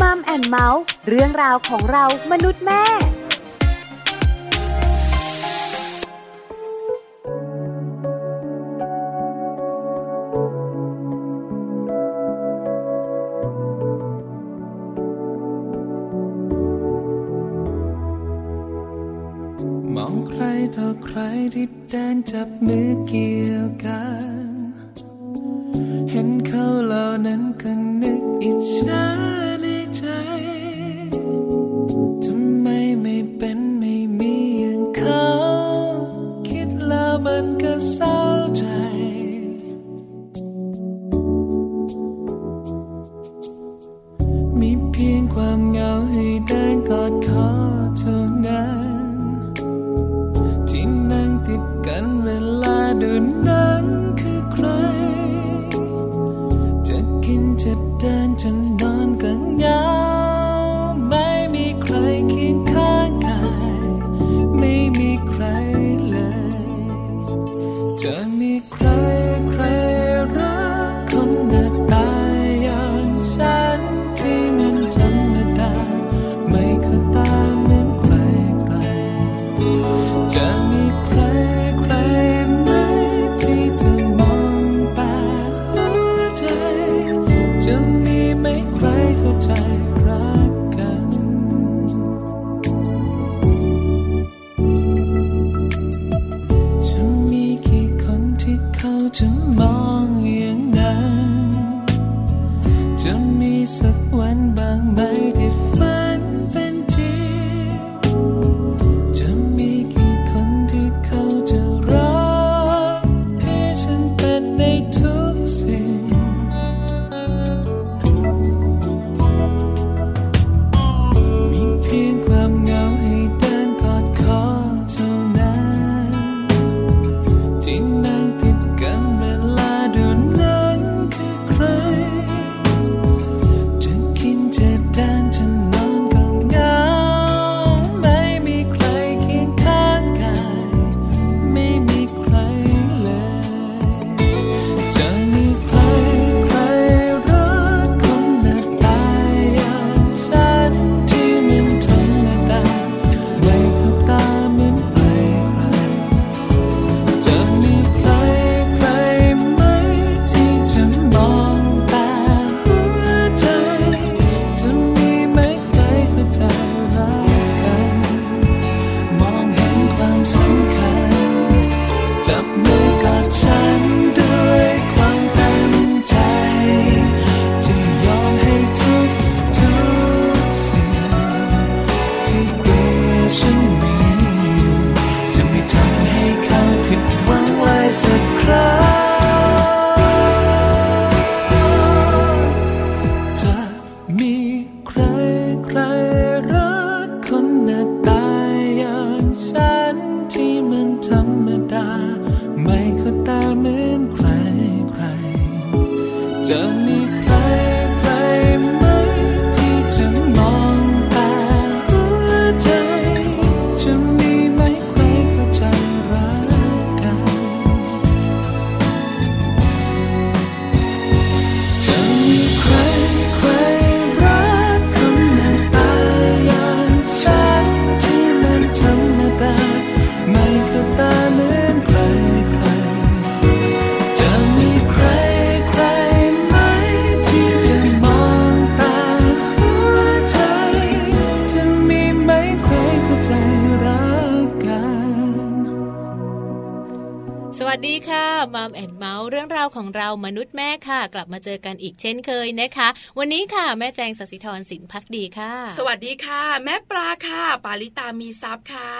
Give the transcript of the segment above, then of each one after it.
มัมแอนเมาส์เรื่องราวของเรามนุษย์แม่มองใครต่อใครที่เดินจับมือเกี่ยวกัน จะมีสักวันบางไหมที่ฝัน กลับมาเจอกันอีกเช่นเคยนะคะ วันนี้ค่ะแม่แจงสศิธรสินพักดีค่ะ สวัสดีค่ะ แม่ปลาค่ะ ปาลิตามีซับค่ะ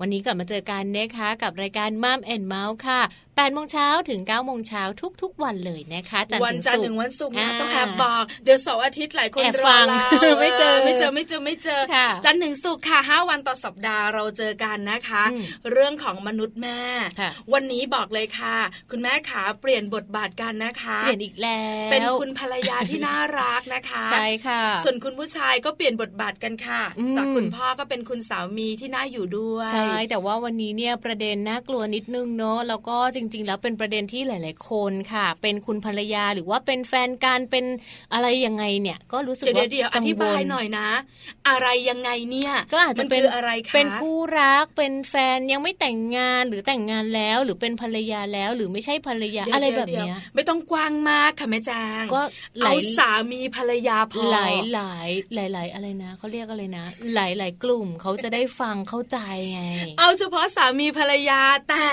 วันนี้กลับมาเจอกันนะคะกับรายการมัมแอนเมาส์ค่ะ8โมงเช้าถึง9โมงเช้าทุก ๆ วันเลยนะคะจันทร์วันถึงจันทศุร์กถึงร์วันศุกร์นะอ่าต้องแอบบอกเดี๋ยวเสาร์อาทิตย์หลายคนแอบรฟัองเราไม่เจอไม่เจอไม่เจอไม่เจอค่ะจันทร์ถึงศุกร์ค่ะห้าวันต่อสัปดาห์เราเจอกันนะคะอืมเรื่องของมนุษย์แม่ค่ะวันนี้บอกเลยค่ะ คุณแม่ขาเปลี่ยนบทบาทกันนะคะเปลี่ยนอีกแล้ว เป็นคุณภรรยาที่น่ารักนะคะใช่ค่ะ ส่วนคุณผู้ชายก็เปลี่ยนบทบาทกันค่ะอืมจากคุณพ่อก็เป็นคุณสามีที่น่าอยู่ด้วยใช่แต่ว่าวันนี้เนี่ยประเด็นน่ากลัวนิดนึงเนาะแล้วก็จริง ๆ แล้วเป็นประเด็นที่หลาย ๆ คนค่ะ เป็นคุณภรรยาหรือว่าเป็นแฟนกันเป็นอะไรยังไงเนี่ย ก็รู้สึกเดี๋ยวว่าเดี๋ยวอกังธิวบายลหน่อยนะ อะไรยังไงเนี่ย ก็อาจจะมันเป็นคืออะไรคะเป็นคู่รักเป็นแฟนยังไม่แต่งงานหรือแต่งงานแล้ว หรือเป็นภรรยาแล้ว หรือไม่ใช่ภรรยาเดี๋ยวอะไรเดี๋แบยวบเนี้ยเดี๋ยวไม่ต้องกว้างมากค่ะแม่แจงก็หลาเอายสามีภรรยาพอหลายหลายหลายหลายอะไรนะเขาเรียกอะไรนะ หลายหลายกลุ่มเขาจะได้ฟังเข้าใจไง เอาเฉพาะสามีภรรยาแต่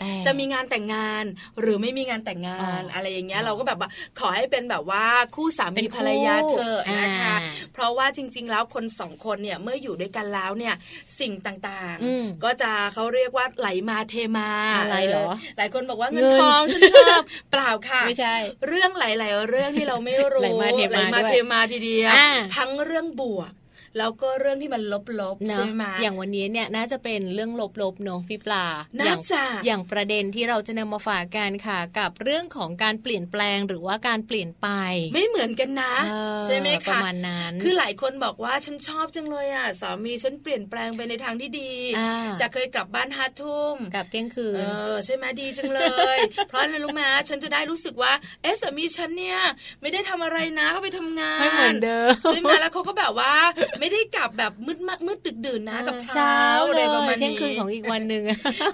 แต่จะมีงานแต่งงาน หรือไม่มีงานแต่งงานอ๋อออะไรอย่างเงี้ยเราก็แบบว่าขอให้เป็นแบบว่าคู่สาเป็มีนคู่ภรรยาเธอะนะคะอ่าเพราะว่าจริง ๆ แล้วคนสองคนเนี่ยเมื่ออยู่ด้วยกันแล้วเนี่ยสิ่งต่างอืมๆก็จะเขาเรียกว่าไหลมาเทมาอะไรเหรอหลายคนบอกว่าเงินเงินทองฉันชอบเปล่าค่ะไม่ใช่ เรื่องหลาย ๆ เรื่องที่เราไม่รู้ไหลมาเทมาไหลด้วยเทมาทีเดียวอ่าทั้งเรื่องบวก แล้วก็เรื่องที่มันลบๆเนใช่อะไหมอย่างวันนี้เนี่ยน่าจะเป็นเรื่องลบๆเนอะพี่ปลาน่าอย่างจะอย่างประเด็นที่เราจะนำมาฝากกันค่ะ กับเรื่องของการเปลี่ยนแปลงหรือว่าการเปลี่ยนไป ไม่เหมือนกันนะเออใช่ไหมปคะระมาณนั้น คือหลายคนบอกว่าฉันชอบจังเลยอะสามีฉันเปลี่ยนแปลงไปในทางที่ดีอ่าจะเคยกลับบ้านห้าทุ่มกับเที่ยงคืนเออใช่ไหมดีจังเลย เพราะอะไรรู้ไหมฉันจะได้รู้สึกว่าเอ๊ะสามีฉันเนี่ยไม่ได้ทำอะไรนะเขาไปทำงานไม่เหมือนเดิมใช่ไหมแล้วเขาก็แบบว่าไม่ได้กลับแบบมืดมากมืดดึกดื่นนะกับเช้าเช้าอะเลไรยประมาณเที่ยงนี้คืนของอีกวันหนึ่ง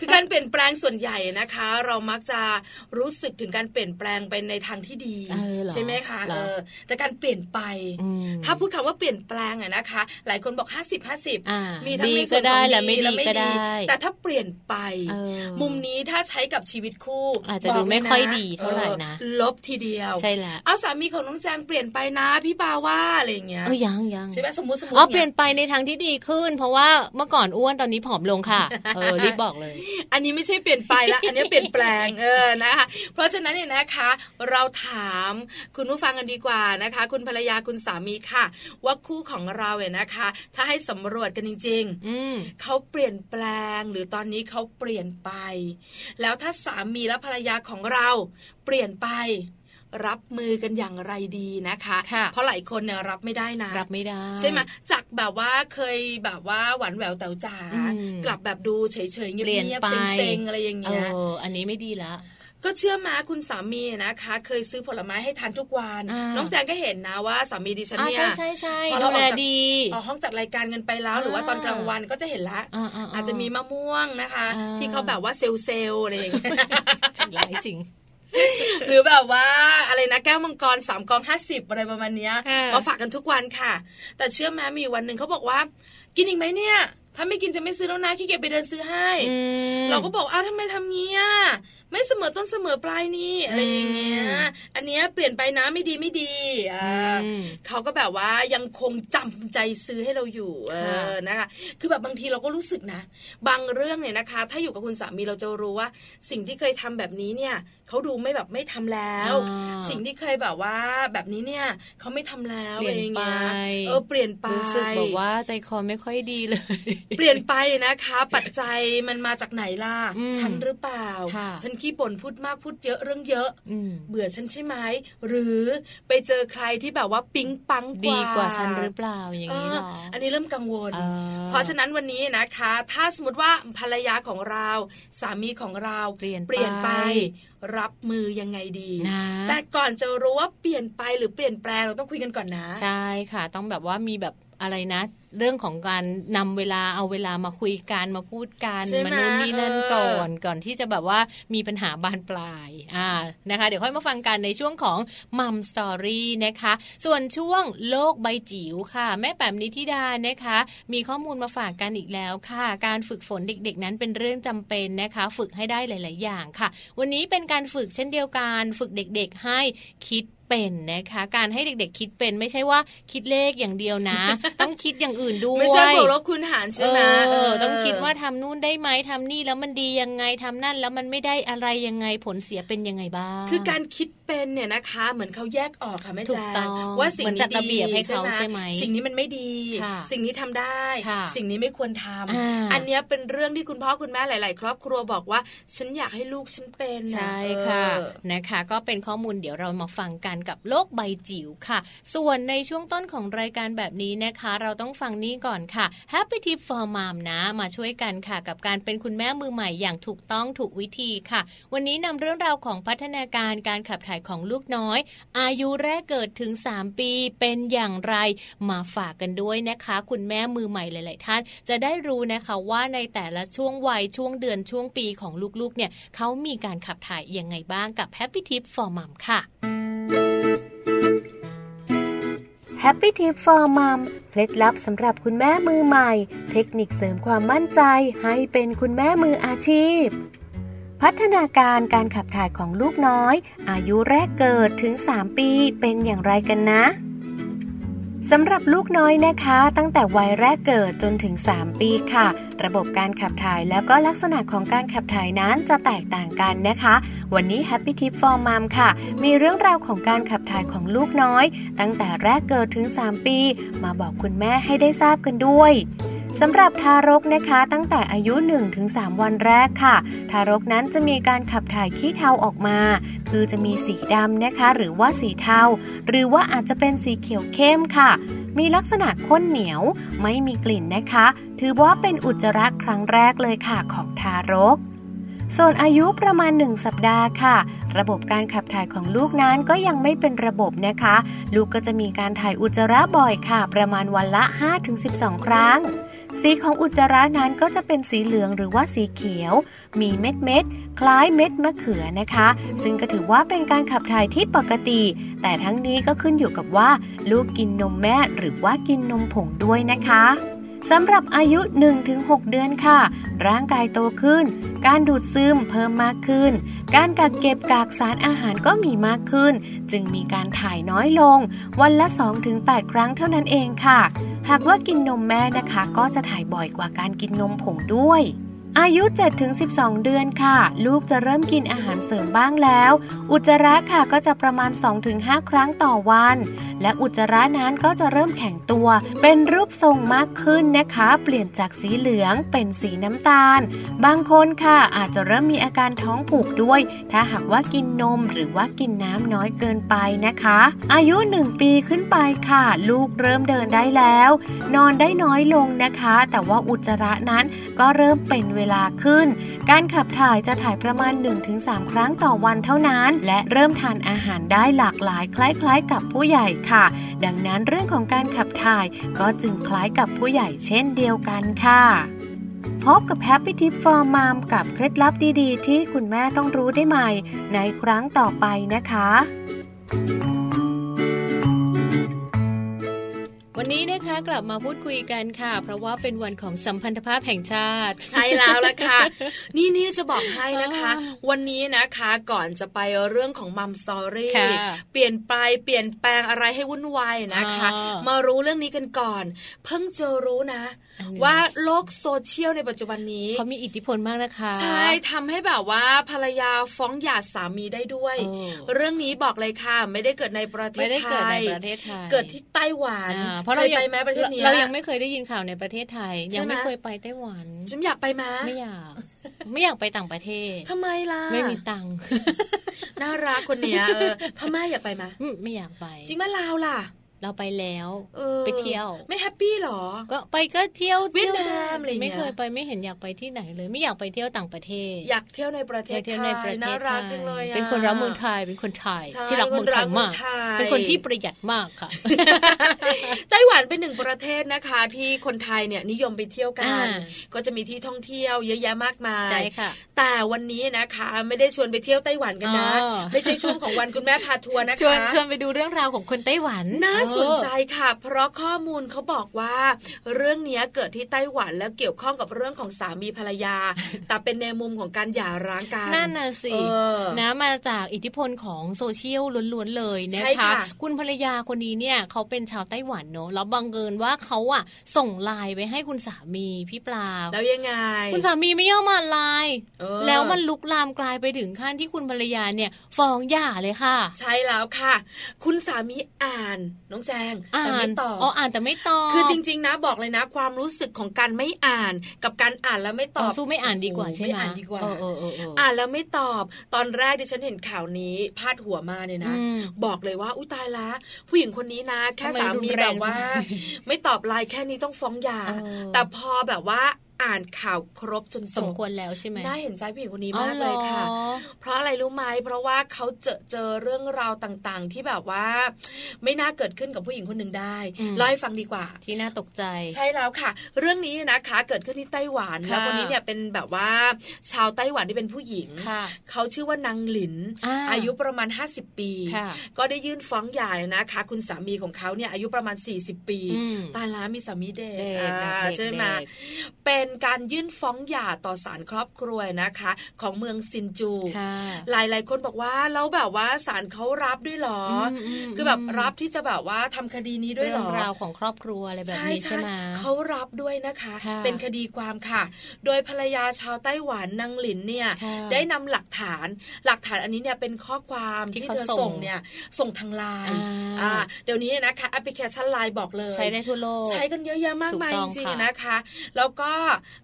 คือการเปลี่ยนแปลงส่วนใหญ่นะคะ เรามักจะรู้สึกถึงการเปลี่ยนแปลงไปในทางที่ดีเออเหรอใช่ไหมคะเหรอเออแต่การเปลี่ยนไปอืมถ้าพูดคำว่าเปลี่ยนแปลงอะนะคะ หลายคนบอก 50 50อ่ามีทั้งดีในส่ก็วนได้ของและไม่และดีก็ได้ แต่ถ้าเปลี่ยนไปเออมุมนี้ถ้าใช้กับชีวิตคู่ อาจจะบกดูไม่เลยนค่อยดีเท่าไหร่นะเออลบทีเดียวใช่แล้วเอาสามีของน้องแจงเปลี่ยนไปนะพี่ปาว่าอะไรอย่างเงี้ยเออยังยังใช่ไหมสมมติสมมติอ๋อนี่เปลี่ยนไปในทางที่ดีขึ้น เพราะว่าเมื่อก่อนอ้วนตอนนี้ผอมลงค่ะเออรีบบอกเลย อันนี้ไม่ใช่เปลี่ยนไปละอันนี้เปลี่ยนแปลงเออนะคะ เพราะฉะนั้นเนี่ยนะคะ เราถามคุณผู้ฟังกันดีกว่านะคะ คุณภรรยาคุณสามีค่ะ ว่าคู่ของเราเนี่ยนะคะ ถ้าให้สำรวจกันจริง ๆ อืมเขาเปลี่ยนแปลงหรือตอนนี้เขาเปลี่ยนไป แล้วถ้าสามีและภรรยาของเราเปลี่ยนไป รับมือกันอย่างไรดีนะคะค่ะเพราะหลายคนเนี่ยรับไม่ได้นะรับไม่ได้ ใช่ไหมจากแบบว่าเคยแบบว่าหวานแหววแต๋วจ๋าอืมกลับแบบดูเฉยๆเงีเปลี่ยนยบไปๆเซ็งๆอะไรอย่างเอเงี้ยออันนี้ไม่ดีละก็เชื่อมาคุณสามีนะคะ เคยซื้อผลไม้ให้ทานทุกวันอ่าน้องแจงก็เห็นนะว่าสามีดิฉันอ่าเนี่ยใช่ใช่ใช่พอดูเราอแลอกจากดีออกห้องจัดรายการกันไปแล้ว หรือว่าตอนกลางวันก็จะเห็นละอ่าๆๆอาจจะมีมะม่วงนะคะอ่าที่เขาแบบว่าเซลล์เซลล์อะไรอย่างเงี้ยจริงร้ายจริง หรือแบบว่าอะไรนะแก้วมังกรสามกองห้าสิบอะไรประมาณเนี้ยค่ะมาฝากกันทุกวันค่ะ แต่เชื่อไหมมีวันหนึ่งเขาบอกว่า กินอีกไหมเนี่ย ถ้าไม่กินจะไม่ซื้อแล้วนะขี้เกียจไปเดินซื้อให้อืมเราก็บอกอ้าวทำไมทำงี้อะไม่เสมอต้นเสมอปลายนี่อะไรอย่างเงี้ยอืมอันเนี้ยเปลี่ยนไปนะไม่ดีไม่ดีอ่าอืมเขาก็แบบว่ายังคงจำใจซื้อให้เราอยู่เอค่ะอนะคะคือแบบบางทีเราก็รู้สึกนะ บางเรื่องเนี่ยนะคะ ถ้าอยู่กับคุณสามีเราจะรู้ว่า สิ่งที่เคยทำแบบนี้เนี่ยเขาดูไม่แบบไม่ทำแล้วอ่าสิ่งที่เคยแบบว่าแบบนี้เนี่ยเขาไม่ทำแล้วเปลี่ยนอะไรอย่างเงี้ยไปเออเปลี่ยนไปรู้สึกแบบว่าใจคอไม่ค่อยดีเลยเปลี่ยนไปนะคะ ปัจจัยมันมาจากไหนล่ะอืมฉันหรือเปล่าค่ะฉันขี้บ่นพูดมากพูดเยอะเรื่องเยอะอืมเบื่อฉันใช่ไหมหรือไปเจอใครที่แบบว่าปิ๊งปังกว่าดีกว่าฉันหรือเปล่าอย่างนี้หรอเอออันนี้เริ่มกังวลเออเพราะฉะนั้นวันนี้นะคะ ถ้าสมมติว่าภรรยาของเราสามีของเราเปลี่ยนเปลี่ยนไปไปรับมือยังไงดีนะแต่ก่อนจะรู้ว่าเปลี่ยนไปหรือเปลี่ยนแปลงเราต้องคุยกันก่อนนะ ใช่ค่ะ ต้องแบบว่ามีแบบ อะไรนะ เรื่องของการนำเวลาเอาเวลามาคุยกันมาพูดกันใช่ไหมมานู่นนี่นั่นเออก่อนก่อนที่จะแบบว่ามีปัญหาบานปลายอ่านะคะ เดี๋ยวค่อยมาฟังกันในช่วงของมัมสตอรี่นะคะ ส่วนช่วงโลกใบจิ๋วค่ะ แม่แปมนิธิดานะคะ มีข้อมูลมาฝากกันอีกแล้วค่ะ การฝึกฝนเด็กๆ นั้นเป็นเรื่องจำเป็นนะคะ ฝึกให้ได้หลาย ๆ อย่างค่ะ วันนี้เป็นการฝึกเช่นเดียวกัน ฝึกเด็ก ๆ ให้คิด เป็นนะคะ การให้เด็กๆคิดเป็นไม่ใช่ว่าคิดเลขอย่างเดียวนะ ต้องคิดอย่างอื่นด้วยไม่ใช่บวกลบคูณหารใช่ไหมเออเต้องคิดว่าทำนู่นได้ไหมทำนี่แล้วมันดียังไงทำนั่น แล้วมันไม่ได้อะไรยังไงผลเสียเป็นยังไงบ้าง คือการคิดเป็นเนี่ยนะคะเหมือนเขาแยกออกค่ะแม่ถูแจกต้งองว่าสิ่งเหมือนนี้จัดระเบียบให้เขาดีใช่ไหมสิ่งนี้มันไม่ดีค่ะสิ่งนี้ทำได้ค่ะสิ่งนี้ไม่ควรทำอ่าอันเนี้ยเป็นเรื่องที่คุณพ่อคุณแม่หลาย ๆ ครอบครัวบอกว่า ฉันอยากให้ลูกฉันเป็นน่ะใช่ค่ะเออนะคะ ก็เป็นข้อมูลเดี๋ยวเรามาฟังกันกับโลกใบจิ๋วค่ะ ส่วนในช่วงต้นของรายการแบบนี้นะคะ เราต้องฟังนี้ก่อนค่ะ Happy Tip for Mom นะ มาช่วยกันค่ะ กับการเป็นคุณแม่มือใหม่อย่างถูกต้องถูกวิธีค่ะ วันนี้นำเรื่องราวของพัฒนาการการขับถ่ายของลูกน้อย อายุแรกเกิดถึง 3 ปีเป็นอย่างไรมาฝากกันด้วยนะคะ คุณแม่มือใหม่หลาย ๆ ท่าน จะได้รู้นะคะว่าในแต่ละช่วงวัยช่วงเดือนช่วงปีของลูก ๆ เนี่ยเขามีการขับถ่ายยังไงบ้างกับ Happy Tip for Mom ค่ะ Happy Tip for Mom เคล็ดลับสำหรับคุณแม่มือใหม่ เทคนิคเสริมความมั่นใจให้เป็นคุณแม่มืออาชีพ พัฒนาการการขับถ่ายของลูกน้อย อายุแรกเกิดถึง 3 ปีเป็นอย่างไรกันนะสำหรับลูกน้อยนะคะ ตั้งแต่วัยแรกเกิดจนถึง 3 ปีค่ะ ระบบการขับถ่ายแล้วก็ลักษณะของการขับถ่ายนั้นจะแตกต่างกันนะคะ วันนี้ Happy Tip for Mom ค่ะ มีเรื่องราวของการขับถ่ายของลูกน้อย ตั้งแต่แรกเกิดถึง 3 ปี มาบอกคุณแม่ให้ได้ทราบกันด้วย สำหรับทารกนะคะตั้งแต่อายุ 1-3 วันแรกค่ะ ทารกนั้นจะมีการขับถ่ายขี้เทาออกมา คือจะมีสีดำนะคะ หรือว่าสีเทา หรือว่าอาจจะเป็นสีเขียวเข้มค่ะ มีลักษณะข้นเหนียว ไม่มีกลิ่นนะคะ ถือว่าเป็นอุจจาระครั้งแรกเลยค่ะของทารกส่วนอายุประมาณ 1 สัปดาห์ค่ะ ระบบการขับถ่ายของลูกนั้นก็ยังไม่เป็นระบบนะคะ ลูกก็จะมีการถ่ายอุจจาระบ่อยค่ะ ประมาณวันละ 5-12 ครั้ง สีของอุจจาระนั้นก็จะเป็นสีเหลืองหรือว่าสีเขียว มีเม็ดเม็ดคล้ายเม็ดมะเขือนะคะ ซึ่งก็ถือว่าเป็นการขับถ่ายที่ปกติ แต่ทั้งนี้ก็ขึ้นอยู่กับว่า ลูกกินนมแม่หรือว่ากินนมผงด้วยนะคะ สำหรับอายุ 1-6 เดือนค่ะ ร่างกายโตขึ้น การดูดซึมเพิ่มมากขึ้น การกักเก็บกากสารอาหารก็มีมากขึ้น จึงมีการถ่ายน้อยลง วันละ 2-8 ครั้งเท่านั้นเองค่ะ หากว่ากินนมแม่นะคะ ก็จะถ่ายบ่อยกว่าการกินนมผงด้วย อายุ 7-12 เดือนค่ะ ลูกจะเริ่มกินอาหารเสริมบ้างแล้ว อุจจาระค่ะก็จะประมาณ 2-5 ครั้งต่อวัน และอุจจาระนั้นก็จะเริ่มแข็งตัว เป็นรูปทรงมากขึ้นนะคะ เปลี่ยนจากสีเหลืองเป็นสีน้ำตาล บางคนค่ะอาจจะเริ่มมีอาการท้องผูกด้วย ถ้าหากว่ากินนมหรือว่ากินน้ำน้อยเกินไปนะคะ อายุ 1 ปีขึ้นไปค่ะ ลูกเริ่มเดินได้แล้ว นอนได้น้อยลงนะคะ แต่ว่าอุจจาระนั้นก็เริ่มเป็นเวลาขึ้น การขับถ่ายจะถ่ายประมาณ 1-3 ครั้งต่อวันเท่านั้น และเริ่มทานอาหารได้หลากหลายคล้ายๆ กับผู้ใหญ่ค่ะ ดังนั้นเรื่องของการขับถ่ายก็จึงคล้ายกับผู้ใหญ่เช่นเดียวกันค่ะพบกับ Happy Tip for Mom กับเคล็ดลับดีๆ ที่คุณแม่ต้องรู้ได้ใหม่ ในครั้งต่อไปนะคะ วันนี้นะคะกลับมาพูดคุยกันค่ะ เพราะว่าเป็นวันของสัมพันธภาพแห่งชาติ ใช่แล้วละค่ะ นี่นี่จะบอกให้นะคะอ่าวันนี้นะคะก่อนจะไปเรื่องของมัมสอรี่ค่ะเปลี่ยนไปเปลี่ยนแปลงอะไรให้วุ่นวายนะคะอ่ามมารู้เรื่องนี้กันก่อน เพิ่งจะรู้นะอันนี้ว่าโลกโซเชียลในปัจจุบันนี้เขามีอิทธิพลมากนะคะ ใช่ทำให้แบบว่าภรรยาฟ้องหย่าสามีได้ด้วยเออเรื่องนี้บอกเลยค่ะ ไม่ได้เกิดในประเทไม่ศได้ไทเกิดในยประเทศไทยเกิดที่ไต้หวันอ่าเพราะเราคยยังไปไหมประเทศเนี้ยเรายังไม่เคยได้ยินข่าวในประเทศไทยใช่ยังไหมไม่เคยไปไต้หวันฉันอยากไปมาไม่อยากไม่อยากไปต่างประเทศทำไมล่ะ ไม่มีตังค์น่ารักคนเนี้ยเออพม่าอยากไปมาอืมไม่อยากไป จริงไหมลาวล่ะ เราไปแล้วออไปเที่ยว ไม่แฮปปี้หรอ ก็ไปก็เที่ยวเวียดที่นามอะไรอย่างเงี้ยไม่เคยไปไม่เห็นอยากไปที่ไหนเลย ไม่อยากไปเที่ยวต่างประเทศ อยากเที่ยวในประเทศเที่ยวไทในยประเทน่าศรักไทจังเลยยอะเป็นคนรักเมืองไทยเป็นคนไทยใช่ที่รักเมืองไทยมากคนรักเมืองไทยเป็นคนที่ประหยัดมากค่ะไต้หวันเป็นหนึ่งประเทศนะคะ ที่คนไทยเนี่ยนิยมไปเที่ยวกันอ่าก็จะมีที่ท่องเที่ยวเยอะแยะมากมายใช่ค่ะ แต่วันนี้นะคะไม่ได้ชวนไปเที่ยวไต้หวันกันนะอ๋อไม่ใช่ช่วงของวันคุณแม่พาทัวร์นะคะชวนชวนไปดูเรื่องราวของคนไต้หวันน่าสนใจค่ะ เพราะข้อมูลเขาบอกว่า เรื่องเนี้ยเกิดที่ไต้หวันแล้วเกี่ยวข้องกับเรื่องของสามีภรรยา แต่เป็นในมุมของการหย่าร้างกันนั่นน่ะสิเออนะมาจากอิทธิพลของโซเชียลล้วนๆเลยนะใช่คะค่ะคุณภรรยาคนนี้เนี่ยเขาเป็นชาวไต้หวันเนอะแล้วบังเอิญว่าเขาอะส่งไลน์ไปให้คุณสามีพี่ปลาแล้วยังไง คุณสามีไม่ยอมอ่านไลน์เออแล้วมันลุกลามกลายไปถึงขั้นที่คุณภรรยาเนี่ยฟ้องหย่าเลยค่ะ ใช่แล้วค่ะ คุณสามีอ่านน้องแจงอ่าแต่นไม่ตอบอ๋ออ่านแต่ไม่ตอบคือจริง ๆ นะบอกเลยนะ ความรู้สึกของการไม่อ่านกับการอ่านแล้วไม่ตอ๋ออบสู้ไม่อ่านดีกว่าใช่ไหมไม่อ่านดีกว่าเออเออเออเอออ่านแล้วไม่ตอบ ตอนแรกดิฉันเห็นข่าวนี้พาดหัวมาเนี่ยนะอืมบอกเลยว่าอุ้ยตายละ ผู้หญิงคนนี้นะ แค่ทำไมสามีรุนแรงแบบว่าจังไม่ตอบไลน์แค่นี้ต้องฟ้องหย่าเออแต่พอแบบว่า อ่านข่าวครบจนสจมบควรแล้วใช่ไหมน่าเห็นใจผู้หญิงคนนี้อ๋อมากเลยค่ะหรอเพราะอะไรรู้ไหมเพราะว่าเขาเจอเจอเรื่องราวต่างๆ ที่แบบว่า ไม่น่าเกิดขึ้นกับผู้หญิงคนหนึ่งได้อืมเล่าให้ฟังดีกว่า ที่น่าตกใจ ใช่แล้วค่ะ เรื่องนี้นะคะเกิดขึ้นที่ไต้หวันค่ะแล้วคนนี้เนี่ยเป็นแบบว่า ชาวไต้หวันที่เป็นผู้หญิงค่ะเขาชื่อว่านางหลินอ่าอายุประมาณ 50 ปีค่ะก็ได้ยื่นฟ้องหย่านะคะ คุณสามีของเขาเนี่ยอายุประมาณ 40 ปีอืมตายแล้วมีสามีเด็กเด็กอ่าเด็กใช่ไหมเด็กเป็นการยื่นฟ้องหย่าต่อศาลครอบครัวนะคะ ของเมืองซินจูค่ะหลายๆ คนบอกว่าแล้วแบบว่าศาลเขารับด้วยเหรออมมคือแบบรับที่จะแบบว่าทำคดีนี้ด้วยเหรเรื่อองราวของครอบครัวอะไรแบบนี้ใช่ไหมเขารับด้วยนะคะค่ะเป็นคดีความค่ะ โดยภรรยาชาวไต้หวันนางหลินเนี่ยค่ะได้นำหลักฐาน หลักฐานอันนี้เนี่ยเป็นข้อความที่ที่เขาเธอส่งส่งเนี่ยส่งทางไลน์อ่าอ่าเดี๋ยวนี้นะคะแอปพลิเคชันไลน์บอกเลย ใช้ได้ทั่วโลก ใช้กันเยอะแยะมากมายถูกต้จองจริงค่ะๆนะคะ แล้วก็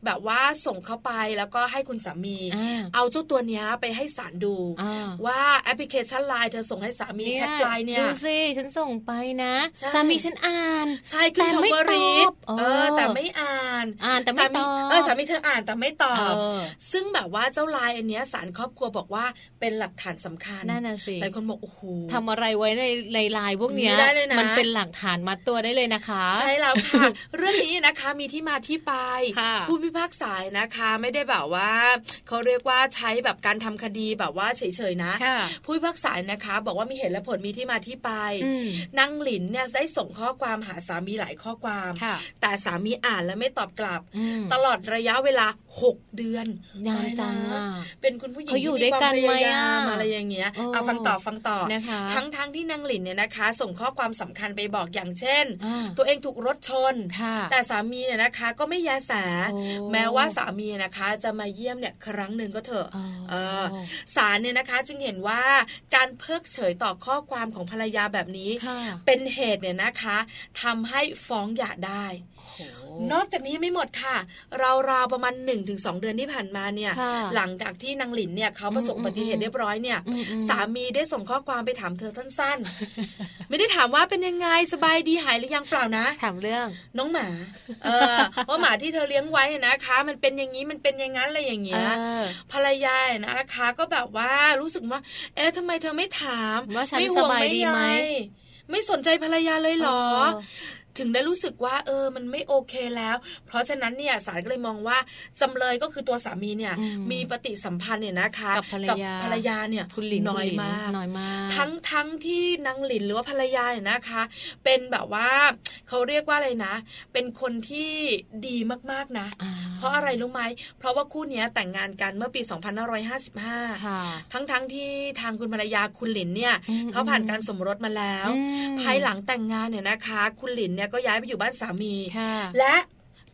แบบว่าส่งเข้าไปแล้วก็ให้คุณสามีอ่าเอาเจ้าตัวเนี้ยไปให้ศาลดูอ่าว่าแอปพลิเคชันไลน์เธอส่งให้สามีแชทไลน์เนี่ยดูสิฉันส่งไปนะใช่สามีฉันอ่านใช่คือแต่ไม่คำว่ารีดตอบเออแต่ไม่อ่าน อ่านแต่ไม่สาตอบเออสามีเธออ่านแต่ไม่ตอบเออซึ่งแบบว่าเจ้าไลน์อันเนี้ยสารครอบครัวบอกว่าเป็นหลักฐานสำคัญนั่นน่ะสิหลายคนบอกโอ้โหทำอะไรไว้ในในไลน์พวกเนี้ยไม่ได้เลยนะมันเป็นหลักฐานมัดตัวได้เลยนะคะ ใช่แล้วค่ะ เรื่องนี้นะคะมีที่มาที่ไปค่ะผู้พิพากษานะคะไม่ได้แบบว่าเขาเรียกว่าใช้แบบการทำคดีแบบว่าเฉยๆนะค่ะผู้พิพากษานะคะ บอกว่ามีเหตุและผลมีที่มาที่ไปอืมนางหลินเนี่ยได้ส่งข้อความหาสามีหลายข้อความค่ะแต่สามีอ่านแล้วไม่ตอบกลับอืมตลอดระยะเวลา 6 เดือนนานจังตยอะแล้วเป็นคุณผู้หญิงเขาอยู่ที่ด้วยกันมีควาไหมพยายามอะอะไรอย่างเงี้ยโอ้เอาฟังต่อฟังต่อนะคะทั้งทั้งที่นางหลินเนี่ยนะคะ ส่งข้อความสำคัญไปบอกอย่างเช่นอ่าตัวเองถูกรถชนค่ะแต่สามีเนี่ยนะคะก็ไม่แยแสโอ้แม้ว่าสามีนะคะจะมาเยี่ยมเนี่ยครั้งหนึ่งก็เถอะอ๋อเออศาลเนี่ยนะคะจึงเห็นว่าการเพิกเฉยต่อข้อความของภรรยาแบบนี้ค่ะเป็นเหตุเนี่ยนะคะทำให้ฟ้องหย่าได้โอ้โห นอกจากนี้ยังไม่หมดค่ะ ราวๆประมาณ 1-2 เดือนที่ผ่านมาเนี่ยค่ะหลังจากที่นางหลินเนี่ยเขาประสบอืมอุบัติเหตุเรียบร้อยเนี่ยอืมอืมสามีได้ส่งข้อความไปถามเธอสั้นๆ ไม่ได้ถามว่าเป็นยังไงสบายดีหายหรือยังเปล่านะ ถามเรื่องน้องหมาเออว่าหมาที่เธอเลี้ยงไว้นะคะ มันเป็นอย่างนี้มันเป็นอย่างนั้นอะไรอย่างเงี้ยเออภรรยานะคะ ก็แบบว่ารู้สึกว่า เอ๊ะทำไมเธอไม่ถามว่าฉันไม่ห่วงสบายดีไหมใยไม่สนใจภรรยาเลยเหรอเออ ถึงได้รู้สึกว่า เออ มันไม่โอเคแล้ว เพราะฉะนั้นเนี่ยศาลก็เลยมองว่าจำเลยก็คือตัวสามีเนี่ยอืมมีปฏิสัมพันธ์เนี่ยนะคะกับภรรยาภรรยาเนี่ยคุณหลินน้อยคุณหลิมากน้อยมาก ทั้งทั้งที่นางหลินหรือว่าภรรยาเนี่ยนะคะ เป็นแบบว่าเขาเรียกว่าอะไรนะ เป็นคนที่ดีมากๆนะอ่าเพราะอะไรรู้ไหมเพราะว่าคู่เนี้ยแต่งงานกันเมื่อปี 2555ค่ะทั้งทั้งๆที่ทางคุณภรรยาคุณหลินเนี่ยอืมเขาผ่านการสมรสมาแล้วอืมภายหลังแต่งงานเนี่ยนะคะ คุณหลินเนี่ยก็ย้ายไปอยู่บ้านสามีค่ะและ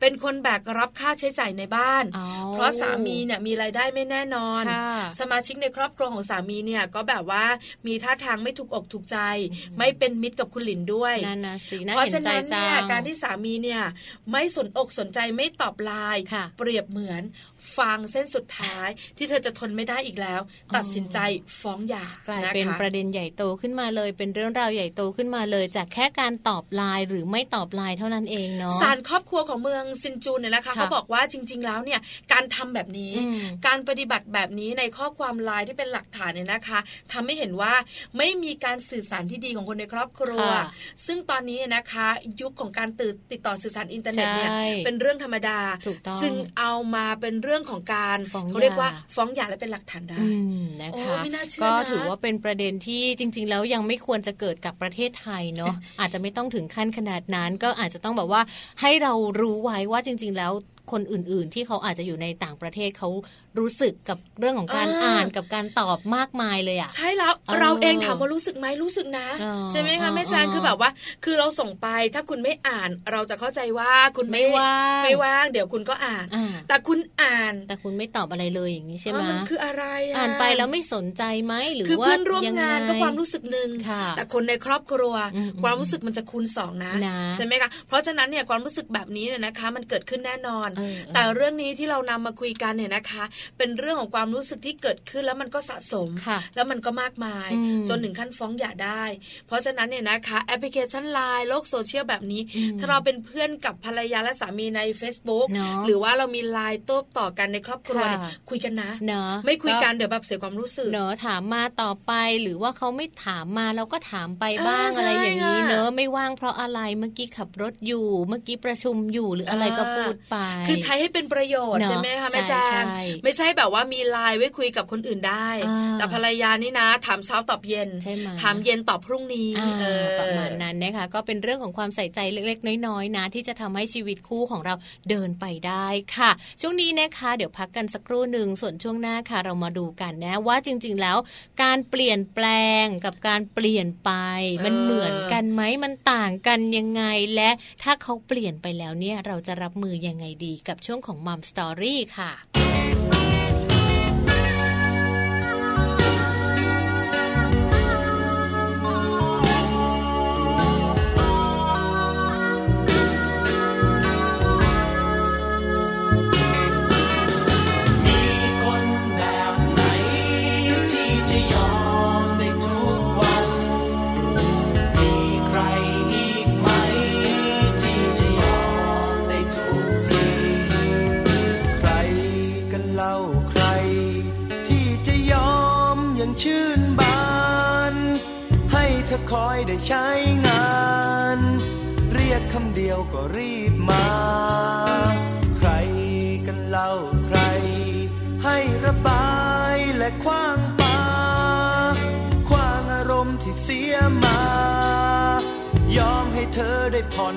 เป็นคนแบกรับค่าใช้จ่ายในบ้านอ๋อเพราะสามีเนี่ยมีรายได้ไม่แน่นอนค่ะสมาชิกในครอบครัวของสามีเนี่ยก็แบบว่ามีท่าทางไม่ถูกอกถูกใจ ไม่เป็นมิตรกับคุณหลินด้วยนั่นนะสิน่าเพราะเห็ฉะนใจนั้นจัเนี่ยงการที่สามีเนี่ยไม่สนอกสนใจไม่ตอบไลน์ค่ะเปรียบเหมือน ฟางเส้นสุดท้ายที่เธอจะทนไม่ได้อีกแล้ว ตัดสินใจฟ้องหย่ากลายนะคะเป็นประเด็นใหญ่โตขึ้นมาเลย เป็นเรื่องราวใหญ่โตขึ้นมาเลย จากแค่การตอบไลน์หรือไม่ตอบไลน์เท่านั้นเองเนาะศาลครอบครัวของเมืองซินจูนเนี่ยนะคะค่ะเขาบอกว่าจริง ๆ แล้วเนี่ยการทำแบบนี้อืมการปฏิบัติแบบนี้ในข้อความไลน์ที่เป็นหลักฐานเนี่ยนะคะทำให้เห็นว่าไม่มีการสื่อสารที่ดีของคนในครอบครัวค่ะซึ่งตอนนี้นะคะยุคของการตื่นติดต่อสื่อสารอินเทอร์เน็ตเนี่ยใช่เป็นเรื่องธรรมดาถูกต้องจึงเอามาเป็นเรื่องของการฟ้องเขาเรียกว่าหย่าฟ้องหย่าและเป็นหลักฐานได้อืมนะโอ้คะไม่น่าเชื่อก็นะถือว่าเป็นประเด็นที่จริง ๆ แล้วยังไม่ควรจะเกิดกับประเทศไทยเนาะอาจจะไม่ต้องถึงขั้นขนาดนั้น ก็อาจจะต้องแบบว่าให้เรารู้ไว้ว่าจริง ๆ แล้วคนอื่น ๆ ที่เขาอาจจะอยู่ในต่างประเทศเขา รู้สึกกับเรื่องของการอ่าอ่านกับการตอบมากมายเลยอะใช่แล้วเออเราเองถามว่ารู้สึกไหมรู้สึกนะเออใช่ไหมเอคะอแม่แจงเออคือแบบว่า คือเราส่งไปถ้าคุณไม่อ่านเราจะเข้าใจว่าคุณไม่ว่างไม่ว่าง เดี๋ยวคุณก็อ่านอ่าแต่คุณอ่าน แต่คุณไม่ตอบอะไรเลยอย่างนี้ใช่ไหมเออมันคืออะไระอ่านไปแล้วไม่สนใจไหมหรือคือว่าเพื่อนร่วมยังงานไก็ความรู้สึกหนึ่งค่ะแต่คนในครอบครัวอืมอืมความรู้สึกมันจะคูณสองนะนะใช่ไหมคะเพราะฉะนั้นเนี่ยความรู้สึกแบบนี้เนี่ยนะคะ มันเกิดขึ้นแน่นอนเออเออแต่เรื่องนี้ที่เรานำมาคุยกันเนี่ยนะคะเป็นเรื่องของความรู้สึกที่เกิดขึ้นแล้วมันก็สะสมค่ะแล้วมันก็มากมายอืมจนถึงขั้นฟ้องหย่าได้ เพราะฉะนั้นเนี่ยนะคะแอปพลิเคชันไลน์โลกโซเชียลแบบนี้อืมถ้าเราเป็นเพื่อนกับภรรยาและสามีใน Facebook เนาะหรือว่าเรามีไลน์โต้ตอบกันในครอบครัวเนี่ยค่ะคุยกันนะเนาะไม่คุยกันเดี๋ยวแบบเสียความรู้สึกเนอะถามมาต่อไปหรือว่าเขาไม่ถามมาเราก็ถามไปบ้างอ่าอะไรอย่างนี้ใช่ค่ะเนอะไม่ว่างเพราะอะไรเมื่อกี้ขับรถอยู่ เมื่อกี้ประชุมอยู่หรืออะไรก็พูดไป คือใช้ให้เป็นประโยชน์เนอะใช่ไหมคะแม่ใช่แจใช่งไม่ใช่แบบว่ามีไลน์ไว้คุยกับคนอื่นได้อ่าแต่ภรรยานี่นะถามเช้าตอบเย็นใช่ไหมถามเย็นตอบพรุ่งนี้อ่าเออประมาณนั้นนะคะก็เป็นเรื่องของความใส่ใจเล็กๆ น้อยๆนะ ที่จะทำให้ชีวิตคู่ของเราเดินไปได้ค่ะ ช่วงนี้นะคะ เดี๋ยวพักกันสักครู่หนึ่งส่วนช่วงหน้าค่ะ เรามาดูกันนะว่าจริง ๆ แล้ว การเปลี่ยนแปลงกับการเปลี่ยนไป มันเหมือนกันไหมมันต่างกันยังไงและถ้าเขาเปลี่ยนไปแล้วเนี่ยเราจะรับมือยังไงดีกับช่วงของมัมสตอรี่ค่ะ ก็รีบมา ใครกันเล่าใคร ให้ระบายและคว้างปาคว้างอารมณ์ที่เสียมา ยอมให้เธอได้ผ่อน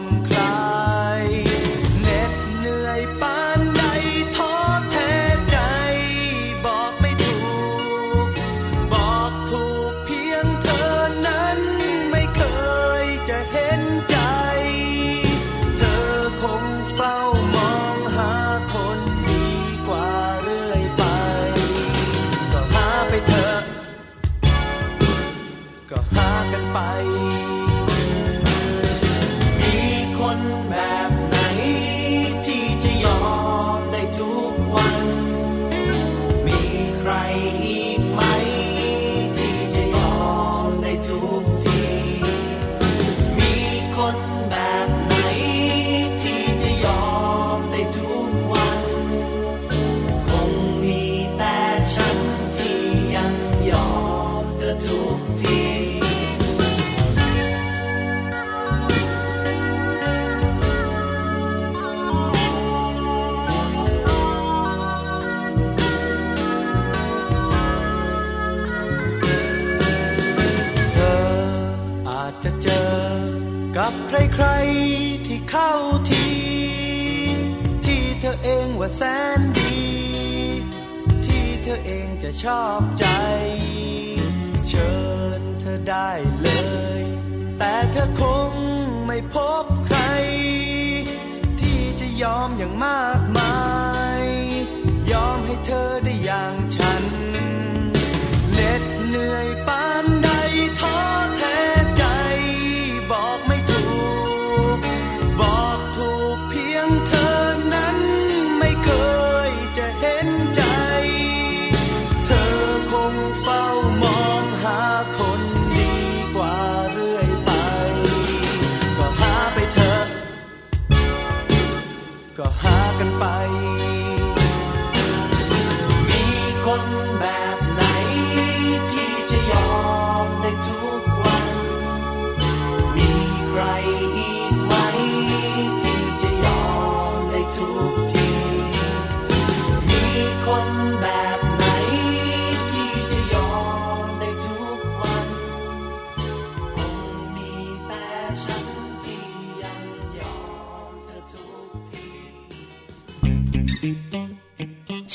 กับใครๆที่เข้าที ที่เธอเองว่าแสนดี ที่เธอเองจะชอบใจ เชิญเธอได้เลย แต่เธอคงไม่พบใคร ที่จะยอมอย่างมากมาย ยอมให้เธอได้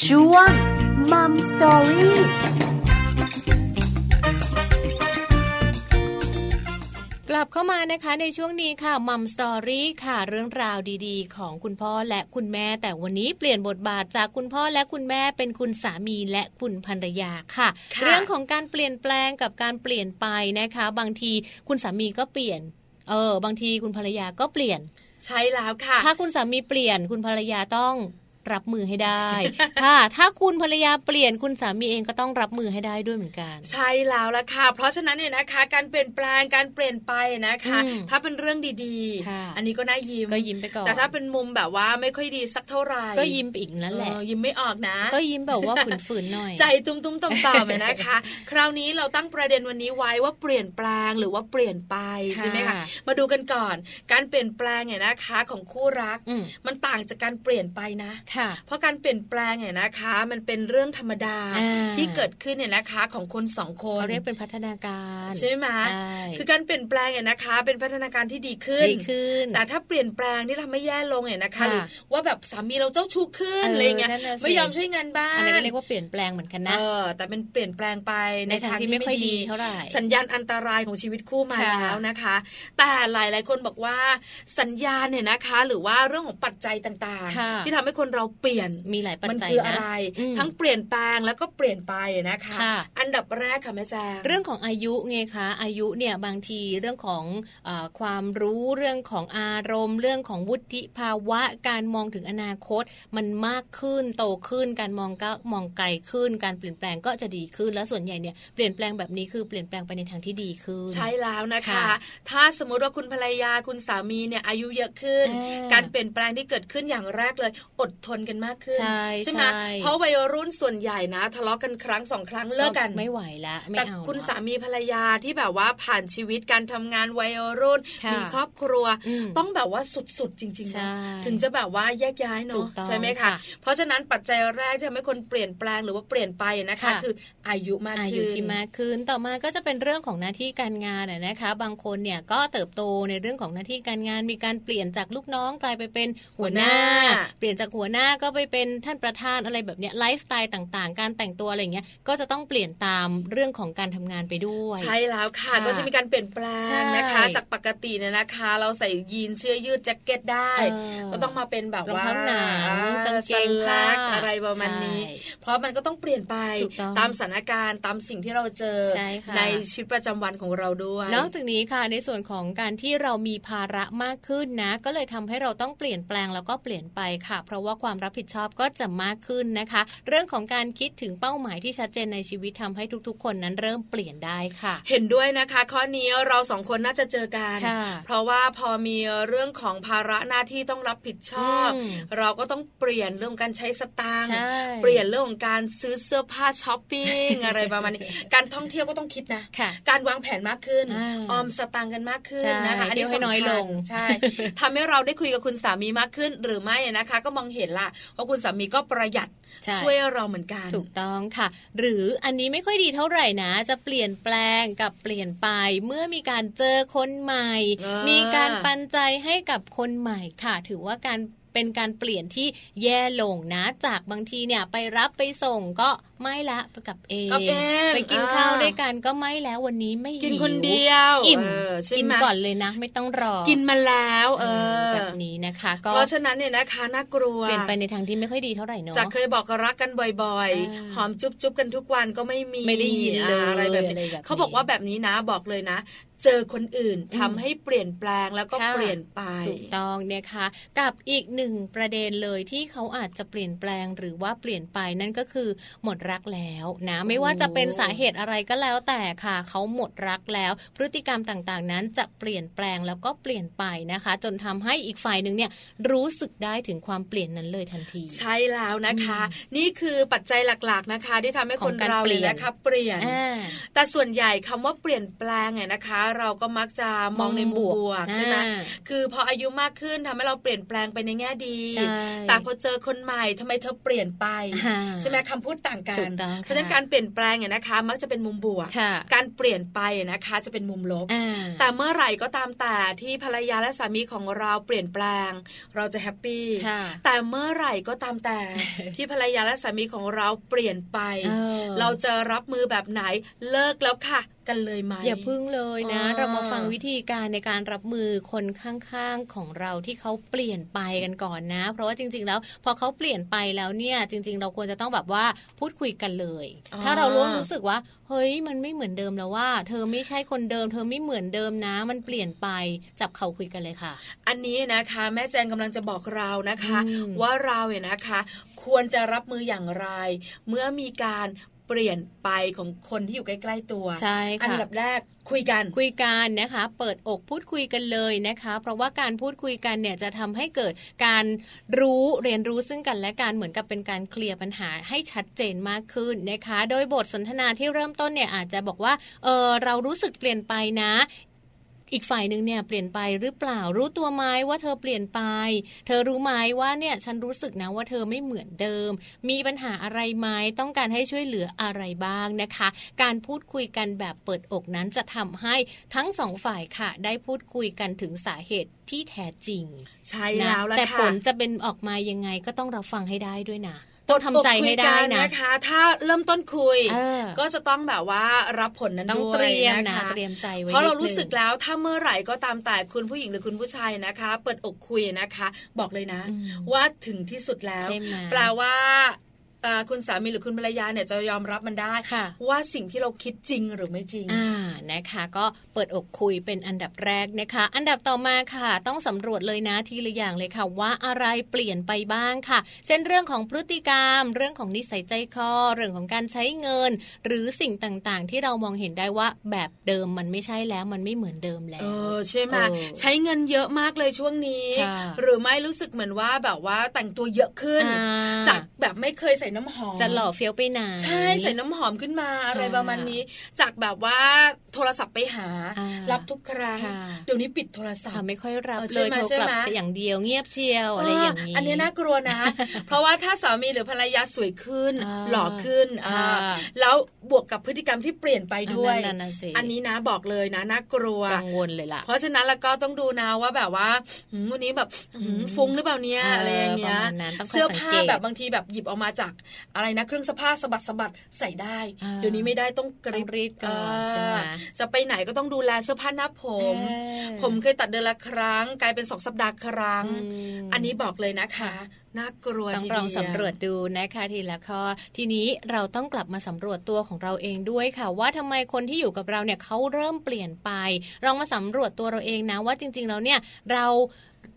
ช่วงมัมสตอรี่กลับเข้ามานะคะในช่วงนี้ค่ะมัมสตอรี่ค่ะเรื่องราวดีๆ ของคุณพ่อและคุณแม่ แต่วันนี้เปลี่ยนบทบาทจากคุณพ่อและคุณแม่เป็นคุณสามีและคุณภรรยาค่ะค่ะเรื่องของการเปลี่ยนแปลงกับการเปลี่ยนไปนะคะ บางทีคุณสามีก็เปลี่ยน เออ บางทีคุณภรรยาก็เปลี่ยน ใช่แล้วค่ะ ถ้าคุณสามีเปลี่ยนคุณภรรยาต้อง รับมือให้ได้ถ้าถ้าคุณภรรยาเปลี่ยนคุณสามีเองก็ต้องรับมือให้ได้ด้วยเหมือนกัน ใช่แล้วละค่ะ เพราะฉะนั้นเนี่ยนะคะ การเปลี่ยนแปลงการเปลี่ยนไปนะคะอืมถ้าเป็นเรื่องดีค่ะๆอันนี้ก็น่ายิ้มก็ยิ้มไปก่อนแต่ถ้าเป็นมุมแบบว่าไม่ค่อยดีสักเท่าไหร่ก็ยิ้มไปอีกนั่นแหละเออยิ้มไม่ออกนะ ก็ยิ้มแบบว่าฝืนๆหน่อย ใจตุ้มตุ้มต่อมต่อมๆนะคะ คราวนี้เราตั้งประเด็นวันนี้ไว้ว่าเปลี่ยนแปลงหรือว่าเปลี่ยนไปค่ะใช่ไหมคะมาดูกันก่อน การเปลี่ยนแปลงเนี่ยนะคะ ของคู่รักอืมมันต่างจากการเปลี่ยนไปนะค่ะเพราะการเปลี่ยนแปลงเนี่ยนะคะ มันเป็นเรื่องธรรมดาอ่าที่เกิดขึ้นเนี่ยนะคะของคนสองคนเขาเรียกเป็นพัฒนาการใช่ไหมใช่คือการเปลี่ยนแปลงเนี่ยนะคะ เป็นพัฒนาการที่ดีขึ้นดีขึ้นแต่ถ้าเปลี่ยนแปลงที่ทำให้แย่ลงเนี่ยนะคะค่ะหรือว่าแบบสามีเราเจ้าชู้ขึ้นเอออะไรเงี้ยนั่นน่ะสิไม่ยอมช่วยงานบ้านอันนี้ก็เรียกว่าเปลี่ยนแปลงเหมือนกันนะเออแต่เป็นเปลี่ยนแปลงไปในทางที่ไม่ค่อยดีเท่าไหร่สัญญาณอันตรายของชีวิตคู่มาค่ะแล้วนะคะ แต่หลาย ๆ คนบอกว่าสัญญาณเนี่ยนะคะ หรือว่าเรื่องของปัจจัยต่างค่ะๆที่ทำให้คนเราเปลี่ยนมีหลายปัจมันจัยคือนะอะไรอืมทั้งเปลี่ยนแปลงแล้วก็เปลี่ยนไปนะคะค่ะอันดับแรกค่ะแม่แจงเรื่องของอายุไงคะอายุเนี่ยบางทีเรื่องของเออความรู้เรื่องของอารมณ์ เรื่องของวุฒิภาวะการมองถึงอนาคต มันมากขึ้นโตขึ้น การมองก็มองไกลขึ้น การเปลี่ยนแปลงก็จะดีขึ้น และส่วนใหญ่เนี่ยเปลี่ยนแปลงแบบนี้คือเปลี่ยนแปลงไปในทางที่ดีขึ้น ใช่แล้วนะคะค่ะถ้าสมมุติว่าคุณภรรยาคุณสามีเนี่ยอายุเยอะขึ้นอ่าการเปลี่ยนแปลงที่เกิดขึ้นอย่างแรกเลย อดทนกันมากขึ้น ใช่ไหมใช่เพราะวัยรุ่นส่วนใหญ่นะ ทะเลาะกันครั้งสองครั้งเลิกกันไม่ไหวแล้วไม่แต่เอาคุณอะสามีภรรยาที่แบบว่าผ่านชีวิตการทำงานวัยรุ่นค่ะมีครอบครัวอืมต้องแบบว่าสุดๆจริงๆใช่นะถึงจะแบบว่าแยกย้ายถูเนาะกต้องใช่ไหมคะค่ะเพราะฉะนั้นปัจจัยแรกที่ทำให้คนเปลี่ยนแปลงหรือว่าเปลี่ยนไปนะคะค่ะคืออายุมากอาขึ้นยุที่มากขึ้นต่อมาก็จะเป็นเรื่องของหน้าที่การงานอะนะคะ บางคนเนี่ยก็เติบโตในเรื่องของหน้าที่การงานมีการเปลี่ยนจากลูกน้องกลายไปเป็นหัวหน้าหัวหน้าเปลี่ยนจากหัวหน้าก็ไปเป็นท่านประธานอะไรแบบเนี้ยไลฟ์สไตล์ต่างๆ การแต่งตัวอะไรเงี้ยก็จะต้องเปลี่ยนตามเรื่องของการทำงานไปด้วย ใช่แล้วค่ะค่ะก็จะมีการเปลี่ยนแปลใช่งนะคะ จากปกติเนี่ยนะคะ เราใส่ยีนเสื้อยืดแจ็คเก็ตได้เออก็ต้องมาเป็นแบบรองว่าเท้าหนังกางเกงสแลผ้ากอะไรประมาณนี้ใช่เพราะมันก็ต้องเปลี่ยนไปถูกต้องตามสถานการณ์ตามสิ่งที่เราเจอใช่ค่ะชีวิตประจำวันของเราด้วยนอกจากนี้ค่ะในส่วนของการที่เรามีภาระมากขึ้นนะ ก็เลยทำให้เราต้องเปลี่ยนแปลงแล้วก็เปลี่ยนไปค่ะ เพราะว่าความรับผิดชอบก็จะมากขึ้นนะคะ เรื่องของการคิดถึงเป้าหมายที่ชัดเจนในชีวิตทำให้ทุกๆ คนนั้นเริ่มเปลี่ยนได้ค่ะ เห็นด้วยนะคะ ข้อนี้เราสองคนน่าจะเจอกันค่ะเพราะว่าพอมีเรื่องของภาระหน้าที่ต้องรับผิดชอบอืมเราก็ต้องเปลี่ยนเรื่องของการใช้สตางค์ใช่เปลี่ยนเรื่องของการซื้อเสื้อผ้าช้อปปิ้งอะไรประมาณนี้การท่องเที่ยวก็ต้องคิดนะค่ะการวางแผนมากขึ้นอ่าออมสตางค์กันมากขึ้นใช่นะคะเที่ยวให้น้อยลงใช่ทำให้เราได้คุยกับคุณสามีมากขึ้นหรือไม่นะคะ ก็มองเห็นละว่าคุณสามีก็ประหยัดใช่ช่วยเราเหมือนกัน ถูกต้องค่ะ หรืออันนี้ไม่ค่อยดีเท่าไหร่นะ จะเปลี่ยนแปลงกับเปลี่ยนไป เมื่อมีการเจอคนใหม่อ่ามีมีการปันใจให้กับคนใหม่ค่ะ ถือว่าการ เป็นการเปลี่ยนที่แย่ลงนะ จากบางทีเนี่ยไปรับไปส่งก็ไม่ละไปกับเองกับเองไปกินอ่าข้าวด้วยกันก็ไม่แล้ววันนี้ไม่กินหิวคนเดียวอิ่มเออใช่กินไหมก่อนเลยนะ ไม่ต้องรอ กินมาแล้ว เออแบบนี้นะคะ ก็เพราะฉะนั้นเนี่ยนะคะน่ากลัวเปลี่ยนไปในทางที่ไม่ค่อยดีเท่าไหร่เนาะจากเคยบอกรักกันบ่อยอ่าๆหอมจุ๊บๆกันทุกวันก็ไม่มีไม่ได้ยินเลยอะไรแบบอะไรนี้แบบนี้เขาบอกว่าแบบนี้นะบอกเลยนะ เจอคนอื่นทำให้เปลี่ยนแปลงแล้วก็ค่ะเปลี่ยนไปถูกต้องนะคะกับอีกหนึ่งประเด็นเลยที่เขาอาจจะเปลี่ยนแปลงหรือว่าเปลี่ยนไปนั่นก็คือ หมดรักแล้วนะไม่ว่าจะเป็นสาเหตุอะไรก็แล้วแต่ค่ะเขาหมดรักแล้ว พฤติกรรมต่างๆ นั้นจะเปลี่ยนแปลงแล้วก็เปลี่ยนไปนะคะ จนทำให้อีกฝ่ายหนึ่งเนี่ยรู้สึกได้ถึงความเปลี่ยนนั้นเลยทันที ใช่แล้วนะคะ นี่คือปัจจัยหลักๆนะคะ ที่ทำให้ขคอนงการเราเปลี่เนี่ยยนนะคะเปลี่ยนอ่าแต่ส่วนใหญ่คำว่าเปลี่ยนแปลงเนี่ยนะคะเราก็มักจะมองในมุมบวกใช่ไหมอ่าคือพออายุมากขึ้นทำให้เราเปลี่ยนแปลงไปในแง่ดีใช่แต่พอเจอคนใหม่ทำไมเธอเปลี่ยนไปอ่าใช่ไหมคำพูดต่างกัถูนกต้องค่ะเพราะฉะนั้นการเปลี่ยนแปลงเนี่ยนะคะ มักจะเป็นมุมบวกค่ะการเปลี่ยนไปนะคะจะเป็นมุมลบอ่าแต่เมื่อไหร่ก็ตามแต่ที่ภรรยาและสามีของเราเปลี่ยนแปลง เราจะแฮปปี้ค่ะแต่เมื่อไหร่ก็ตามแต่ที่ภรรยาและสามีของเราเปลี่ยนไปเออเราจะรับมือแบบไหนเลิกแล้วค่ะ กันเลยไหมอย่าพึ่งเลยนะอ๋อเรามาฟังวิธีการในการรับมือคนข้างๆของเราที่เขาเปลี่ยนไปกันก่อนนะ เพราะว่าจริง ๆ แล้ว พอเขาเปลี่ยนไปแล้วเนี่ยจริง ๆ เราควรจะต้องแบบว่าพูดคุยกันเลย ถ้าเรารู้รู้สึกว่า เฮ้ยมันไม่เหมือนเดิมแล้วว่า เธอไม่ใช่คนเดิม เธอไม่เหมือนเดิมนะ มันเปลี่ยนไปจับเขาคุยกันเลยค่ะ อันนี้นะคะ แม่แจงกำลังจะบอกเรานะคะอืมว่าเราเนี่ยนะคะ ควรจะรับมืออย่างไร เมื่อมีการ เปลี่ยนไปของคนที่อยู่ใกล้ ๆ ตัวใช่อันค่ะดับแรกคุยกันคุยกันนะคะ เปิดอกพูดคุยกันเลยนะคะ เพราะว่าการพูดคุยกันเนี่ยจะทำให้เกิดการรู้เรียนรู้ซึ่งกันและกันเหมือนกับเป็นการเคลียร์ปัญหาให้ชัดเจนมากขึ้นนะคะ โดยบทสนทนาที่เริ่มต้นเนี่ยอาจจะบอกว่าเออเรารู้สึกเปลี่ยนไปนะ อีกฝ่ายหนึ่งเนี่ยเปลี่ยนไปหรือเปล่ารู้ตัวไหมว่าเธอเปลี่ยนไป เธอรู้ไหมว่าเนี่ยฉันรู้สึกนะว่าเธอไม่เหมือนเดิม มีปัญหาอะไรไหมต้องการให้ช่วยเหลืออะไรบ้างนะคะ การพูดคุยกันแบบเปิดอกนั้นจะทำให้ทั้งสองฝ่ายค่ะ ได้พูดคุยกันถึงสาเหตุที่แท้จริง ใช่นะแล้วละแต่ค่ะผลจะเป็นออกมายังไงก็ต้องรับฟังให้ได้ด้วยนะ ต้องทำใจให้ได้คุยกันะนะคะ ถ้าเริ่มต้นคุยเออก็จะต้องแบบว่ารับผลนั้นต้องด้วยเตรียมนะคเตรียมใจไว้เพราะเรานิดนึงรู้สึกแล้วถ้าเมื่อไหร่ก็ตามแต่คุณผู้หญิงหรือคุณผู้ชายนะคะ เปิดอกคุยนะคะ บอกเลยนะอืมว่าถึงที่สุดแล้วใช่ไหมแปลว่าเอ่อ คุณสามีหรือคุณภรรยาเนี่ยจะยอมรับมันได้ค่ะว่าสิ่งที่เราคิดจริงหรือไม่จริงอ่านะคะ ก็เปิดอกคุยเป็นอันดับแรกนะคะ อันดับต่อมาค่ะ ต้องสำรวจเลยนะทีละอย่างเลยค่ะว่าอะไรเปลี่ยนไปบ้างค่ะ เช่นเรื่องของพฤติกรรม เรื่องของนิสัยใจคอเรื่องของการใช้เงิน หรือสิ่งต่างๆ ที่เรามองเห็นได้ว่าแบบเดิมมันไม่ใช่แล้วมันไม่เหมือนเดิมแล้เอวอใช่ไหมเออใช้เงินเยอะมากเลยช่วงนี้ค่ะหรือไม่รู้สึกเหมือนว่าแบบว่าแต่งตัวเยอะขึ้นอ่าจากแบบไม่เคยใส่น้ำหอมจะหล่อเฟี้ยวไปไหนใช่ใส่น้ำหอมขึ้นมาอะไรประมาณนี้ จากแบบว่าโทรศัพท์ไปหาอ่ารับทุกครั้งค่ะเดี๋ยวนี้ปิดโทรศัพค่ะท์ไม่ค่อยรับเออเลใช่ยไหมโทรใช่กลับไหมแต่อย่างเดียวเงียบเชียวอะไรอย่างนี้อันนี้น่ากลัวนะ เพราะว่าถ้าสามีหรือภรรยาสวยขึ้นอ่าหล่อขึ้นอ่าค่ะแล้วบวกกับพฤติกรรมที่เปลี่ยนไปด้วยอันนั้นน่ะสิอันนี้นะบอกเลยนะน่ากลัวกังวลเลยล่ะเพราะฉะนั้นแล้วก็ต้องดูนะว่าแบบว่าหืมวันนี้แบบหืมฟุ้งหรือเปล่าเนี่ยเออออะไรอย่างเงี้ยประมาณนั้นต้องคอยเสื้อสังผ้าเกตแบบบางทีแบบหยิบออกมาจากอะไรนะเครื่องซักผ้าสะบัดสะบัดใส่ได้อ่าเดี๋ยวนี้ไม่ได้ต้องกต้ริอบงรีดก่อนเออใช่ไหมจะไปไหนก็ต้องดูแลเสื้อผ้าหน้าผมเออผมเคยตัดเดือนละครั้ง กลายเป็นสองสัปดาห์ครั้งอืมอันนี้บอกเลยนะคะน่ากลัวต้องทีลเดียวองสำรวจดูนะคะทีละข้อทีนี้เราต้องกลับมาสำรวจตัวของเราเองด้วยค่ะ ว่าทำไมคนที่อยู่กับเราเนี่ยเขาเริ่มเปลี่ยนไปลองมาสำรวจตัวเราเองนะว่าจริง ๆ แล้วเนี่ยเรา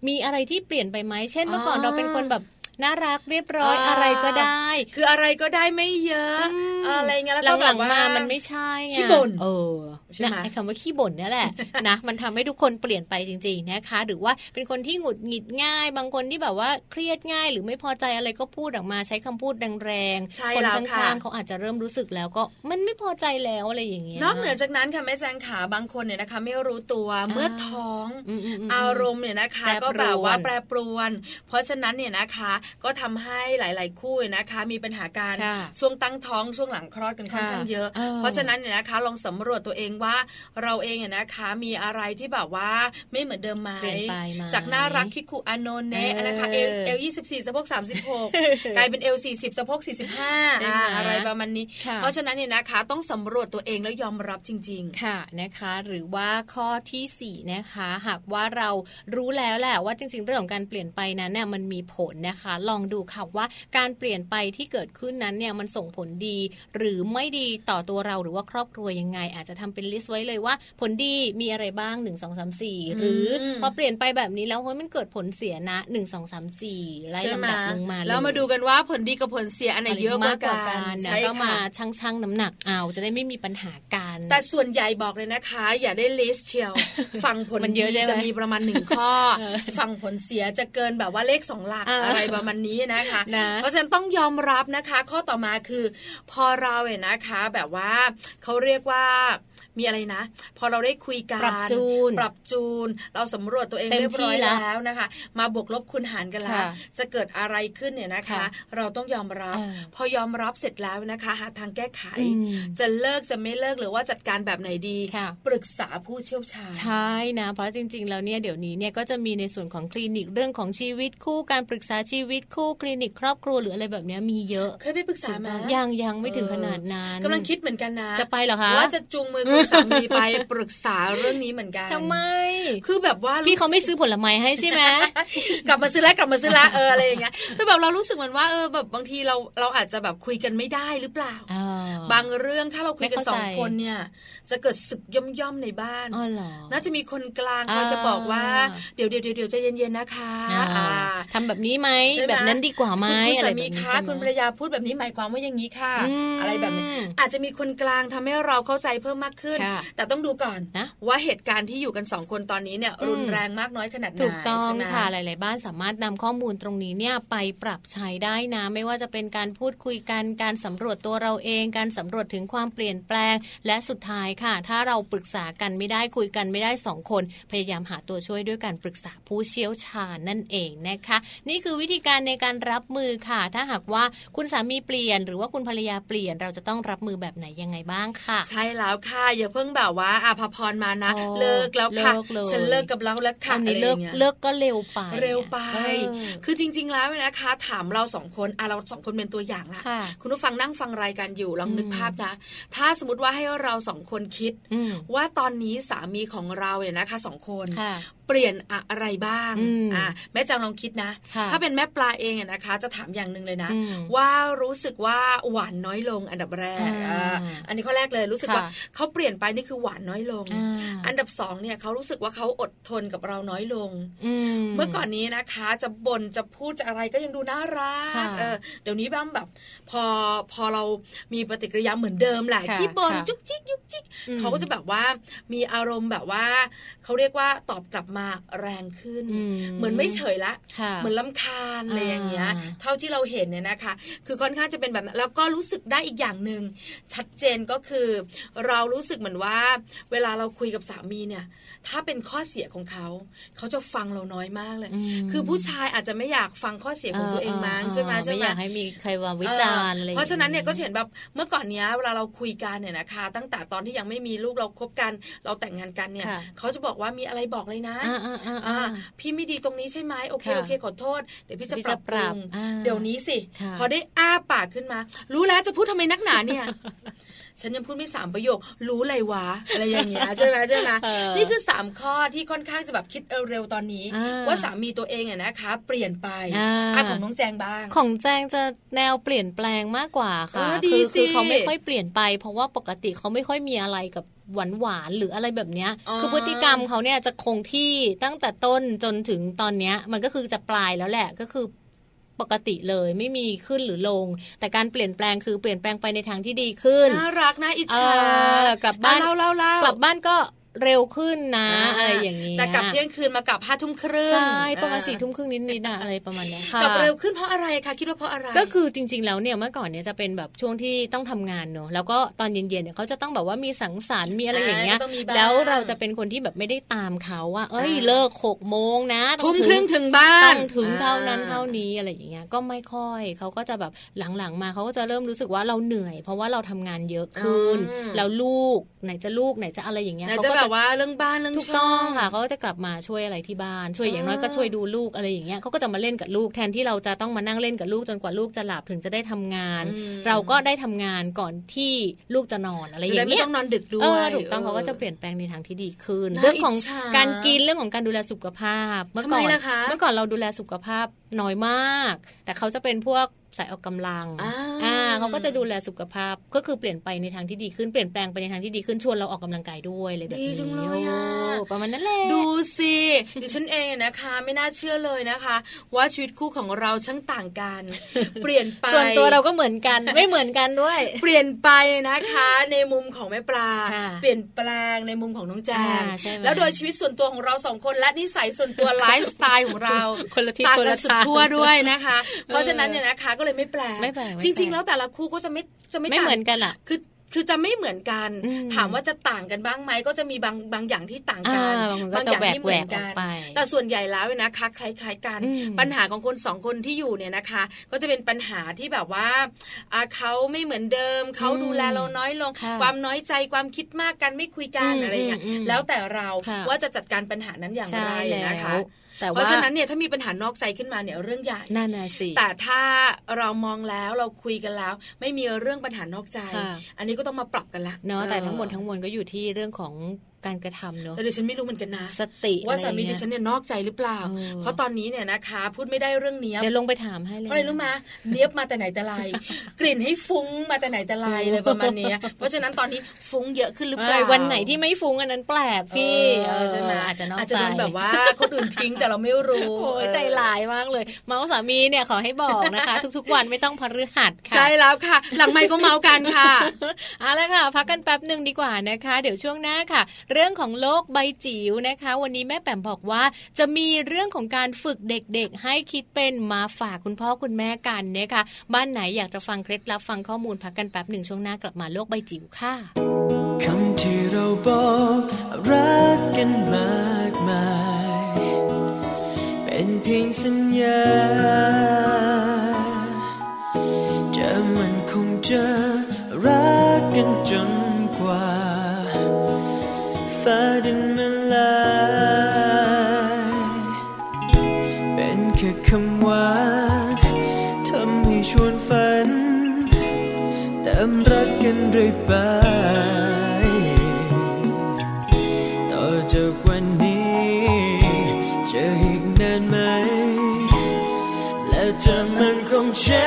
มีอะไรที่เปลี่ยนไปไหม เช่นเมื่อก่อนอ่าเราเป็นคนแบบ น่ารักเรียบร้อยอ่าอะไรก็ได้ คืออะไรก็ได้ไม่เยอะมอะไรเงี้ยแล้วก็หแบลับงว่าๆมามันไม่ใช่ไงขี้บ่นเออใช่ไหมนะไอ้คำว่าขี้บ่นเนี่ยแหละนะมันทำให้ทุกคนเปลี่ยนไปจริง ๆนะคะ หรือว่าเป็นคนที่หงุดหงิดง่าย บางคนที่แบบว่าเครียดง่าย หรือไม่พอใจอะไรก็พูดออกมาใช้คำพูดแรงใช่ๆคนแล้วข้ค่ะางๆเขาอาจจะเริ่มรู้สึกแล้วก็มันไม่พอใจแล้วอะไรอย่างเงี้ยนอกเหนือจากนั้นค่ะแม่แจงขาบางคนเนี่ยนะคะ ไม่รู้ตัวเมื่อท้องอืมๆๆอารมณ์เนี่ยนะคะแปรปรวนก็แบบว่าแปรปรวน เพราะฉะนั้นเนี่ยนะคะก็ทำให้หลาย ๆ คู่นะคะ มีปัญหาการค่ะช่วงตั้งท้องช่วงหลังคลอดกันค่อนข้างเยอะเออเพราะฉะนั้นเนี่ยนะคะลองสำรวจตัวเองว่าเราเองเนี่ยนะคะมีอะไรที่แบบว่าไม่เหมือนเดิมไหมเปลี่ยนไปไหมจากน่ารักคิคุอานนท์เนะเออนะคะเอลเอลยี่สิบสี่สะโพกสามสิบหกกลายเป็นเอลสี่สิบสะโพกสี่สิบห้าใช่ไหมอะไรประมาณนี้ค่ะเพราะฉะนั้นเนี่ยนะคะต้องสำรวจตัวเองแล้วยอมรับจริง ๆ ค่ะนะคะ หรือว่าข้อที่ 4 นะคะ หากว่าเรารู้แล้วแหละว่าจริง ๆ เรื่องของการเปลี่ยนไปนั้นเนี่ยมันมีผลนะคะลองดูค่ะว่าการเปลี่ยนไปที่เกิดขึ้นนั้นเนี่ยมันส่งผลดี หรือไม่ดีต่อตัวเราหรือว่าครอบครัวยังไง อาจจะทำเป็น list ไว้เลยว่า ผลดีมีอะไรบ้าง 1 2 3 4 หรืออืมพอเปลี่ยนไปแบบนี้แล้วเฮ้ยมันเกิดผลเสียนะ 1 2 3 4 ใช่ไหมไล่ลำดับลงมาเลยแล้วมาดูกันว่าผลดีกับผลเสียอันไหนเยอะกว่ากันนะใช่ก็มาค่ะชั่งชั่งๆน้ำหนักเอาจะได้ไม่มีปัญหากันแต่ส่วนใหญ่บอกเลยนะคะ อย่าได้ list เชียวฝั่งผลมันเยอะดีใช่ไหมจะมีประมาณหนึ่งข้อเออฝั่งผลเสียจะเกินแบบว่าเลขสองหลักอ่าอะไรประมาณนี้นะคะนะเพราะฉะนั้นต้องยอมรับนะคะ ข้อต่อมาคือ พอเราเนี่ยนะคะ แบบว่าเขาเรียกว่ามีอะไรนะ พอเราได้คุยกัน ปรับจูน ปรับจูน เราสำรวจตัวเองเต็มเรียบร้อยที่แล้วแล้วนะคะ มาบวกลบคูณหารกันแล้วค่ะจะเกิดอะไรขึ้นเนี่ยนะคะค่ะเราต้องยอมรับเออพอยอมรับเสร็จแล้วนะคะ หาทางแก้ไขอืมจะเลิกจะไม่เลิกหรือว่าจัดการแบบไหนดีค่ะปรึกษาผู้เชี่ยวชาญ ใช่นะ เพราะจริง ๆ แล้วเนี่ยเดี๋ยวนี้เนี่ยก็จะมีในส่วนของคลินิกเรื่องของชีวิตคู่การปรึกษาชีวิตคู่คลินิกครอบครัวหรืออะไรแบบเนี้ยมีเยอะ เคยไปปรึกษาไหมยังยังไม่ถึงขนาดนั้นกำลังคิดเหมือนกันนะจะไปเหรอคะว่าจะจูงมือคุณสามีไปปรึกษาเรื่องนี้เหมือนกันทำไม คือแบบว่าพี่เขาไม่ซื้อผลไม้ให้ใช่ไหมกลับมาซื้อแล้วกลับมาซื้อแล้วเอออะไรอย่างเงี้ยแต่แบบเรารู้สึกเหมือนว่าเออแบบบางทีเราเราอาจจะแบบคุยกันไม่ได้หรือเปล่าอ่าบางเรื่องถ้าเราคุยกันไม่สเข้าองใจคนเนี่ยจะเกิดศึกย่อมย่อมๆในบ้านอ๋อเหรอน่าจะมีคนกลางอ่าเขาจะบอกว่าเดี๋ยวเดี๋ยวเดี๋ยวเดี๋ยวใจเย็นๆนะคะอ่าอ่าทำแบบนี้ไหมใช่ไหมแบบนั้นดีกว่าไหมคุณอะสาไรแบมีบนี้คะใช่ไหมคุณภรรยาพูดแบบนี้หมายความว่าอย่างนี้ค่ะอืมอะไรแบบนี้อาจจะมีคนกลางทำให้เราเข้าใจเพิ่มมากขึ้นค่ะแต่ต้องดูก่อนนะว่าเหตุการณ์ที่อยู่กันสองคนตอนนี้เนี่ยอืมรุนแรงมากน้อยขนาดไหนถูกต้องใช่ไหมค่ะหลาย ๆ บ้านสามารถนำข้อมูลตรงนี้เนี่ยไปปรับใช้ได้นะ ไม่ว่าจะเป็นการพูดคุยกันการสำรวจตัวเราเอง การสำรวจถึงความเปลี่ยนแปลง และสุดท้ายค่ะ ถ้าเราปรึกษากันไม่ได้คุยกันไม่ได้สองคน พยายามหาตัวช่วยด้วยการปรึกษาผู้เชี่ยวชาญนั่นเองนะคะ นี่คือวิธีการในการรับมือค่ะ ถ้าหากว่าคุณสามีเปลี่ยน หรือว่าคุณภรรยาเปลี่ยน เราจะต้องรับมือแบบไหนยังไงบ้างค่ะ ใช่แล้วค่ะอย่าเพิ่งแบบว่าอาภพรมานะโอ้เลิกแล้วค่ะเลิกเลยฉันเลิกกับเราแล้วค่ะอันนี้อะไรเลิอกย่างงี้ยเลิกก็เร็วไปเร็วไปเออคือจริง ๆ แล้วเนี่ยนะคะ ถามเราสองคนอะเราสองคนเป็นตัวอย่างละค่ะคุณผู้ฟังนั่งฟังรายการอยู่ลองนึกอืมภาพนะ ถ้าสมมติว่าให้เราสองคนคิดอืมว่าตอนนี้สามีของเราเนี่ยนะคะสองคนค่ะ เปลี่ยนอะไรบ้างอืมอะแม่จางลองคิดนะค่ะถ้าเป็นแม่ปลาเองเนี่ยนะคะ จะถามอย่างหนึ่งเลยนะอืมว่ารู้สึกว่าหวานน้อยลงอันดับแรกอ่าอ่าอันนี้ข้อแรกเลยรู้สึกค่ะว่าเขาเปลี่ยนไปนี่คือหวานน้อยลงอ่าอันดับสองเนี่ยเขารู้สึกว่าเขาอดทนกับเราน้อยลงอืมเมื่อก่อนนี้นะคะจะบ่นจะพูดจะอะไรก็ยังดูน่ารัค่ะกเออเดี๋ยวนี้บ้างแบบ พอพอเรามีปฏิกิริยาเหมือนเดิมแหละค่ะขี้บ่นค่ะจุกจิกยุกจิกอืมเขาก็จะแบบว่ามีอารมณ์แบบว่าเขาเรียกว่าตอบกลับมาแรงขึ้นอืมเหมือนไม่เฉยละค่ะเหมือนลำคาญอะไรอย่างเงี้ยอ่าเท่าที่เราเห็นเนี่ยนะคะ คือค่อนข้างจะเป็นแบบนั้นแล้วก็รู้สึกได้อีกอย่างหนึ่งชัดเจนก็คือ เรารู้สึกเหมือนว่า เวลาเราคุยกับสามีเนี่ย ถ้าเป็นข้อเสียของเขา เขาจะฟังเราน้อยมากเลยมคือผู้ชายอาจจะไม่อยากฟังข้อเสียของตัวเองมั้งใช่ไหมใช่ไม่ไหมอยากให้มีใครมาวิจารณ์อะไรเพราะฉะนั้นเนี่ยก็จะอางเห็นแบบเมื่อก่อนเนี้ยเวลาเราคุยกันเนี่ยนะคะ ตั้งแต่ตอนที่ยังไม่มีลูกเราคบกัน เราแต่งงานกันเนี่ยค่ะเขาจะบอกว่ามีอะไรบอกเลยนะอ่าอ่าอ่าอ่าอ่าพี่ไม่ดีตรงนี้ใช่ไหมโอเคค่ะโอเคขอโทษเดี๋ยวพี่จะพี่ปจะรับปรุงปรับอ่าเดี๋ยวนี้สิค่ะพอได้อ้าปากขึ้นมา รู้แล้วจะพูดทำไมนักหนาเนี่ย ฉันยังพูดไม่สามประโยค รู้เลยวะอะไรอย่างเงี้ยใช่ไหมใช่ไหมเออนี่คือสามข้อที่ค่อนข้างจะแบบคิดเร็วๆตอนนี้อ่าว่าสามีตัวเองเนี่ยนะคะ เปลี่ยนไปอ่าอะของน้องแจงบ้าง ของแจงจะแนวเปลี่ยนแปลงมากกว่าค่ะเออดีคืสิคือเขาไม่ค่อยเปลี่ยนไป เพราะว่าปกติเขาไม่ค่อยมีอะไรกับหวานหวานๆหรืออะไรแบบเนี้ยอ๋อคือพฤติกรรมเขาเนี่ยจะคงที่ตั้งแต่ต้นจนถึงตอนเนี้ยมันก็คือจะปลายแล้วแหละก็คือ ปกติเลยไม่มีขึ้นหรือลง แต่การเปลี่ยนแปลงคือเปลี่ยนแปลงไปในทางที่ดีขึ้นน่ารักน่าอิจฉาเออกลับบ้านอะเล่าเล่าเล่ากลับบ้านก็ เร็วขึ้นนะอะไรอย่างนี้จะกลับเที่ยงคืนมากลับห้าทุ่มครึ่งใช่ประมาณอ่สี่ทุ่มครึ่งนิดๆนะอะไรประมาณเนี้ยค่ะกลับเร็วขึ้นเพราะอะไรคะคิดว่าเพราะอะไร ก็คือจริง ๆ แล้วเนี่ยเมื่อก่อนเนี่ยจะเป็นแบบช่วงที่ต้องทำงานเนอะแล้วก็ตอนเย็นๆเนี่ยเขาจะต้องแบบว่ามีสังสรรค์มีอะไรอย่างเงี้ยอ่าก็ต้องมีบ้างแล้วเราจะเป็นคนที่แบบไม่ได้ตามเขาว่า เอ้ยเลิกหกโมงนะต้ทุ่อมงครึ่งถึงบ้านต้องถึงเท่านั้นอ่เท่านี้อะไรอย่างเงี้ยก็ไม่ค่อยเขาก็จะแบบหลังๆมาเขาก็จะเริ่มรู้สึกว่าเราเหนื่อย เพราะว่าเราทำงานเยอะขึ้นอืมแล้วลูกไหนจะลูกไหนจะอะไรอย่างเงี้ยไหนเขาจะก็แบบแบบว่าเรื่องบ้านเรื่องถูกต้องค่ะเขาก็จะกลับมาช่วยอะไรที่บ้าน ช่วยอย่างน้อยก็ช่วยดูลูกอะไรอย่างเงี้ยเขาก็จะมาเล่นกับลูกแทนที่เราจะต้องมานั่งเล่นกับลูกจนกว่าลูกจะหลับถึงจะได้ทำงาน เราก็ได้ทำงานก่อนที่ลูกจะนอนอะไรอย่างเงี้เงี้ยยต้องนอนดึกด้เอวยอถูกต้องเขาก็จะเปลี่ยนแปลงในทางที่ดีขึ้นน่าเรื่องของอิจฉาการกินเรื่องของการดูแลสุขภาพ เมื่อก่อนทำไมล่ะคะเมื่อก่อนเราดูแลสุขภาพน้อยมาก แต่เขาจะเป็นพวกสายออกกำลัง อ่าอ่า เขาก็จะดูแลสุขภาพก็คือเปลี่ยนไปในทางที่ดีขึ้นเปลี่ยนแปลงไปในทางที่ดีขึ้นชวนเราออกกำลังกายด้วยเลยแบบดีนี้จังเลยอะโประมาณนั้นแหละดูสิดิฉันเองนะคะ ไม่น่าเชื่อเลยนะคะ ว่าชีวิตคู่ของเราช่างต่างกัน เปลี่ยนไปส่วนตัวเราก็เหมือนกันไม่เหมือนกันด้วย เปลี่ยนไปนะคะ ในมุมของแม่ปลาค่ะเปลี่ยนแปลงในมุมของน้องแจงอ่าใช่ไหมแล้วโดยชีวิตส่วนตัวของเราสองคนและนิสัยส่วนตัวไลฟ์สไตล์ของเราคนละทิศต่างคนกัละนสุดทางขั้วด้วยนะคะ เพราะฉะนั้นเนี่ยนะคะก็เลยไม่แปลกไม่แปลกไม่แปลกจริง ๆ แล้วแต่ละคู่ก็จะไม่จะไม่ไม่ต่างเหมือนกันอะ คือคือจะไม่เหมือนกันอืมถามว่าจะต่างกันบ้างไหมก็จะมีบางบางอย่างที่ต่างกัอ่านบางคนก็จะอย่างที่เหมือนแหวกๆออกไปแต่ส่วนใหญ่แล้วเนี่ยนะคะคล้ายๆกันอืมปัญหาของคนสองคนที่อยู่เนี่ยนะคะ ก็จะเป็นปัญหาที่แบบว่าอ่าเขาไม่เหมือนเดิมเขาอืมดูแลเราน้อยลงค่ะความน้อยใจความคิดมากกันไม่คุยกันอืมอะไรอย่างเงี้ยอืมอืมแล้วแต่เราค่ะว่าจะจัดการปัญหานั้นอย่างใช่ไรแล้นะคะว แต่เพว่าราะฉะนั้นเนี่ยถ้ามีปัญหานอกใจขึ้นมาเนี่ยเรื่องใหญ่นั่นน่ะสิแต่ถ้าเรามองแล้วเราคุยกันแล้ว ไม่มีเรื่องปัญหานอกใจค่ะอันนี้ก็ต้องมาปรับกันละเนาะแต่ออทั้งหมดทั้งมวลก็อยู่ที่เรื่องของ การกระทำเนาะแต่ดิฉันไม่รู้เหมือนกันนะ สติว่าสามีอะไรดิเงี้ยฉันเนี่ยนอกใจหรือเปล่าเออเพราะตอนนี้เนี่ยนะคะ พูดไม่ได้เรื่องเนี้ยบเดี๋ยวลงไปถามให้เลยเพราะอะไรรู้ไหมเนี้ยบมาแต่ไหนแต่ไรกลิ่นให้ฟุ้งมาแต่ไหนแต่ไรเลยประมาณเนี้ยเพราะฉะนั้นตอนนี้ฟุ้งเยอะขึ้นหรือเปล่าเอ้ยวันไหนที่ไม่ฟุ้งอันนั้นแปลกพี่เออใช่ไหมอาจจะนอกอาจใจจะโดนแบบว่าคนอื่นทิ้งแต่เราไม่รู้โอ้ยใจร้ายมากเลย เมาส์สามีเนี่ยขอให้บอกนะคะ ทุกๆวันไม่ต้องพฤหัสค่ะใช่แล้วค่ะ หลังไมค์ก็เมากันค่ะเอาละค่ะ พักกันแป๊บหนึ่งดีกว่านะคะ เดี๋ยวช่วงหน้าค่ะเรื่องของโลกใบจิ๋วนะคะ วันนี้แม่แป๋มบอกว่าจะมีเรื่องของการฝึกเด็กๆ ให้คิดเป็นมาฝากคุณพ่อคุณแม่กันนะคะบ้านไหนอยากจะฟังเคล็ดลับฟังข้อมูลพักกันแป๊บหนึ่งช่วงหน้ากลับมาโลกใบจิ๋วค่ะคำที่เราบอกรักกันมากมาย เป็นเพียงสัญญาจะมันคงจะรักกันจน ฟ้าดินมันลายเป็นแค่คำหวานทำให้ชวนฝันเติมรักกันเรื่อยไป ต่อจากวันนี้จะอีกนานไหม และจะมันคงเช่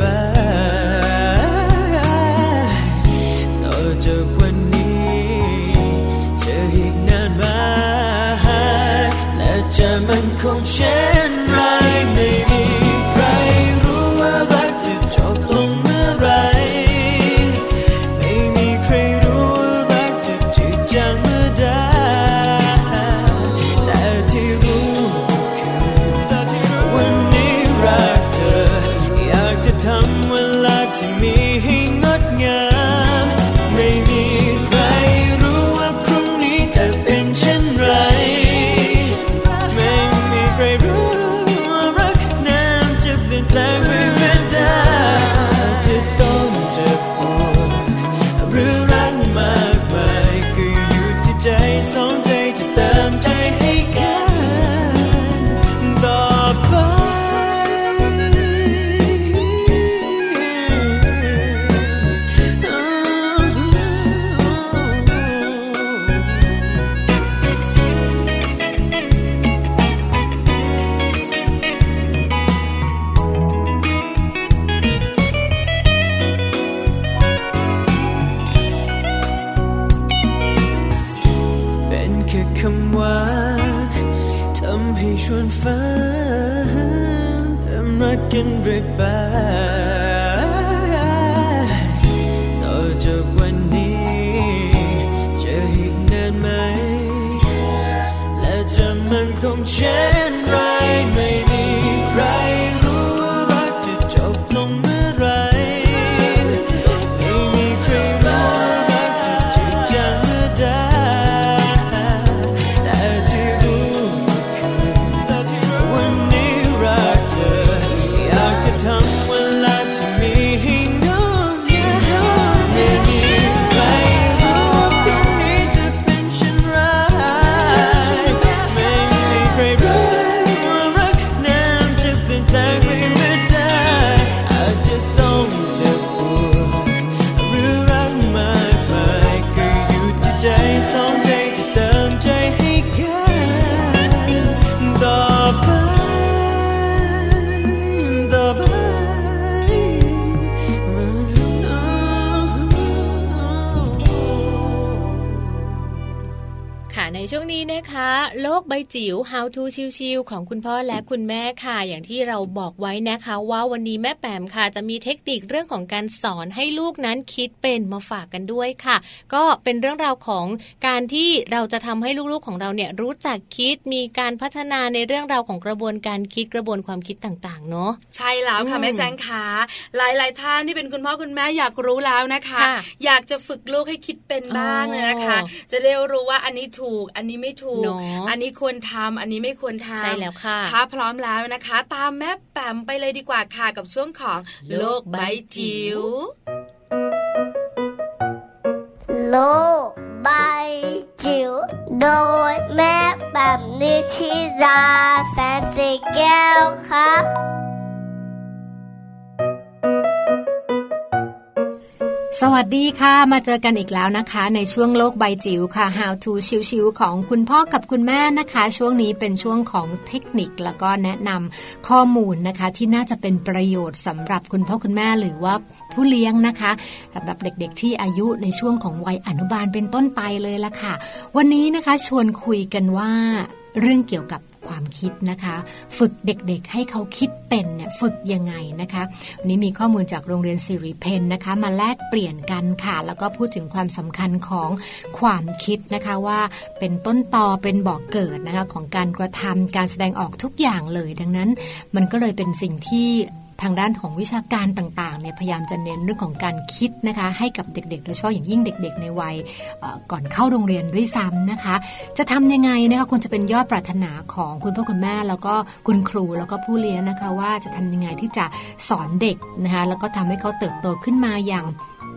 กัน มันคงเบจิ๋ว How to ชิวๆของคุณพ่อและคุณแม่ค่ะ อย่างที่เราบอกไว้นะคะว่าวันนี้แม่แปมค่ะ จะมีเทคนิคเรื่องของการสอนให้ลูกนั้นคิดเป็นมาฝากกันด้วยค่ะ ก็เป็นเรื่องราวของการที่เราจะทำให้ลูกๆของเราเนี่ยรู้จักคิดมีการพัฒนาในเรื่องราวของกระบวนการคิดกระบวนความคิดต่างๆเนาะใช่แล้วค่ะอืมแม่แจ้งค่ะหลายๆท่านที่เป็นคุณพ่อคุณแม่อยากรู้แล้วนะคะค่ะอยากจะฝึกลูกให้คิดเป็นบ้างอ๋อนะคะ จะได้รู้ว่าอันนี้ถูกอันนี้ไม่ถูกเนอะอันนี้ควรทำอันนี้ไม่ควรทำใช่แล้วค่ะถ้าพร้อมแล้วนะคะ ตามแม่แปมไปเลยดีกว่าค่ะกับช่วงของโลกใบจิ๋วโลกใบจิ๋วโดยแม่แบบนิชิราแสนสีแก้วครับ สวัสดีค่ะ มาเจอกันอีกแล้วนะคะ ในช่วงโลกใบจิ๋วค่ะ How to ชิวๆของคุณพ่อกับคุณแม่นะคะ ช่วงนี้เป็นช่วงของเทคนิคแล้วก็แนะนำข้อมูลนะคะ ที่น่าจะเป็นประโยชน์สำหรับคุณพ่อคุณแม่หรือว่าผู้เลี้ยงนะคะสำหรับเด็กๆ ที่อายุในช่วงของวัยอนุบาลเป็นต้นไปเลยละค่ะ วันนี้นะคะชวนคุยกันว่าเรื่องเกี่ยวกับ ความคิดนะคะ ฝึกเด็กๆ ให้เขาคิดเป็นเนี่ยฝึกยังไงนะคะวันนี้มีข้อมูลจากโรงเรียนสิริเพนนะคะ มาแลกเปลี่ยนกันค่ะ แล้วก็พูดถึงความสำคัญของความคิดนะคะว่าเป็นต้นตอเป็นบ่อกเกิดนะคะของการกระทำการแสดงออกทุกอย่างเลย ดังนั้นมันก็เลยเป็นสิ่งที่ ทางด้านของวิชาการต่างๆเนี่ยพยายามจะเน้นเรื่องของการคิดนะคะให้กับเด็กๆโดยเฉพาะอย่างยิ่งเด็ก ๆ ในวัยก่อนเข้าโรงเรียนด้วยซ้ำนะคะ จะทำยังไงนะคะควรจะเป็นยอดปรารถนาของคุณพ่อคุณแม่ แล้วก็คุณครูแล้วก็ผู้เลี้ยงนะคะ ว่าจะทำยังไงที่จะสอนเด็กนะคะแล้วก็ทำให้เขาเติบโตขึ้นมาอย่าง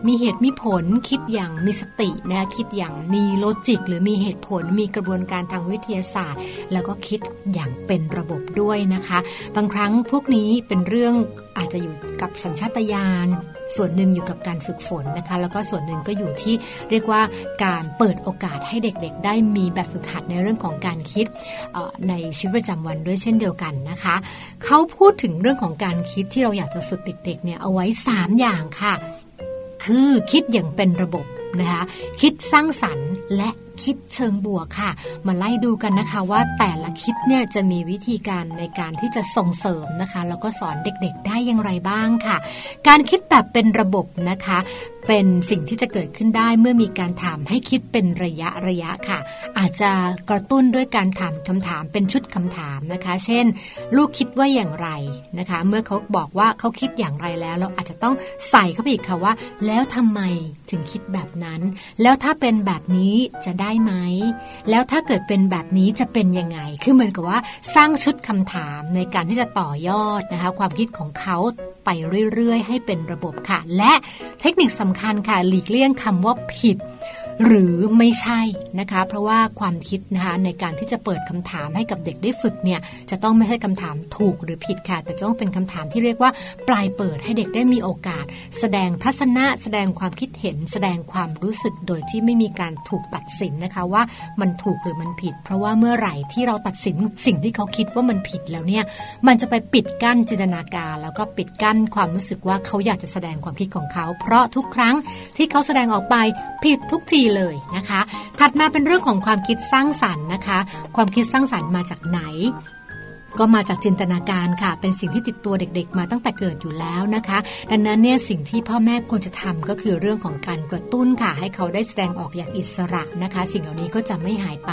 มีเหตุมีผลคิดอย่างมีสตินะคะคิดอย่างมีโลจิก หรือมีเหตุผลมีกระบวนการทางวิทยาศาสตร์ แล้วก็คิดอย่างเป็นระบบด้วยนะคะ บางครั้งพวกนี้เป็นเรื่องอาจจะอยู่กับสัญชาตญาณส่วนหนึ่งอยู่กับการฝึกฝนนะคะ แล้วก็ส่วนหนึ่งก็อยู่ที่เรียกว่าการเปิดโอกาสให้เด็กๆ ได้มีแบบฝึกหัดในเรื่องของการคิดในชีวิตประจำวันด้วยเช่นเดียวกันนะคะเขาพูดถึงเรื่องของการคิดที่เราอยากจะฝึกเด็กๆเนี่ยเอาไว้ 3 อย่างค่ะ คือคิดอย่างเป็นระบบนะคะคิดสร้างสรรค์และ คิดเชิงบวกค่ะ มาไล่ดูกันนะคะว่าแต่ละคิดเนี่ยจะมีวิธีการในการที่จะส่งเสริมนะคะ แล้วก็สอนเด็กๆ ได้อย่างไรบ้างค่ะ การคิดแบบเป็นระบบนะคะ เป็นสิ่งที่จะเกิดขึ้นได้เมื่อมีการถามให้คิดเป็นระยะระยะค่ะ อาจจะกระตุ้นด้วยการถามคำถามเป็นชุดคำถามนะคะ เช่น ลูกคิดว่าอย่างไรนะคะ เมื่อเขาบอกว่าเขาคิดอย่างไรแล้ว เราอาจจะต้องใส่เข้าไปอีกค่ะว่า แล้วทำไมถึงคิดแบบนั้น แล้วถ้าเป็นแบบนี้จะได้ได้ไหม แล้วถ้าเกิดเป็นแบบนี้จะเป็นยังไง คือเหมือนกับว่าสร้างชุดคำถามในการที่จะต่อยอดนะคะความคิดของเขาไปเรื่อยๆ ให้เป็นระบบค่ะ และเทคนิคสำคัญค่ะหลีกเลี่ยงคำว่าผิด หรือไม่ใช่นะคะ เพราะว่าความคิดนะคะในการที่จะเปิดคำถามให้กับเด็กได้ฝึกเนี่ยจะต้องไม่ใช่คำถามถูกหรือผิดค่ะ แต่จะต้องเป็นคำถามที่เรียกว่า ปลายเปิดให้เด็กได้มีโอกาส แสดงทัศนะแสดงความคิดเห็น แสดงความรู้สึกโดยที่ไม่มีการถูกตัดสินนะคะว่ามันถูกหรือมันผิด เพราะว่าเมื่อไหร่ที่เราตัดสินสิ่งที่เขาคิดว่ามันผิดแล้วเนี่ยมันจะไปปิดกั้นจินตนาการ แล้วก็ปิดกั้นความรู้สึกว่าเขาอยากจะแสดงความคิดของเขา เพราะทุกครั้งที่เขาแสดงออกไปผิดทุกทีเลยนะคะ ถัดมาเป็นเรื่องของความคิดสร้างสรรค์นะคะ ความคิดสร้างสรรค์มาจากไหน ก็มาจากจินตนาการค่ะ เป็นสิ่งที่ติดตัวเด็กๆ มาตั้งแต่เกิดอยู่แล้วนะคะ ดังนั้นเนี่ยสิ่งที่พ่อแม่ควรจะทำก็คือเรื่องของการกระตุ้นค่ะ ให้เขาได้แสดงออกอย่างอิสระนะคะ สิ่งเหล่านี้ก็จะไม่หายไป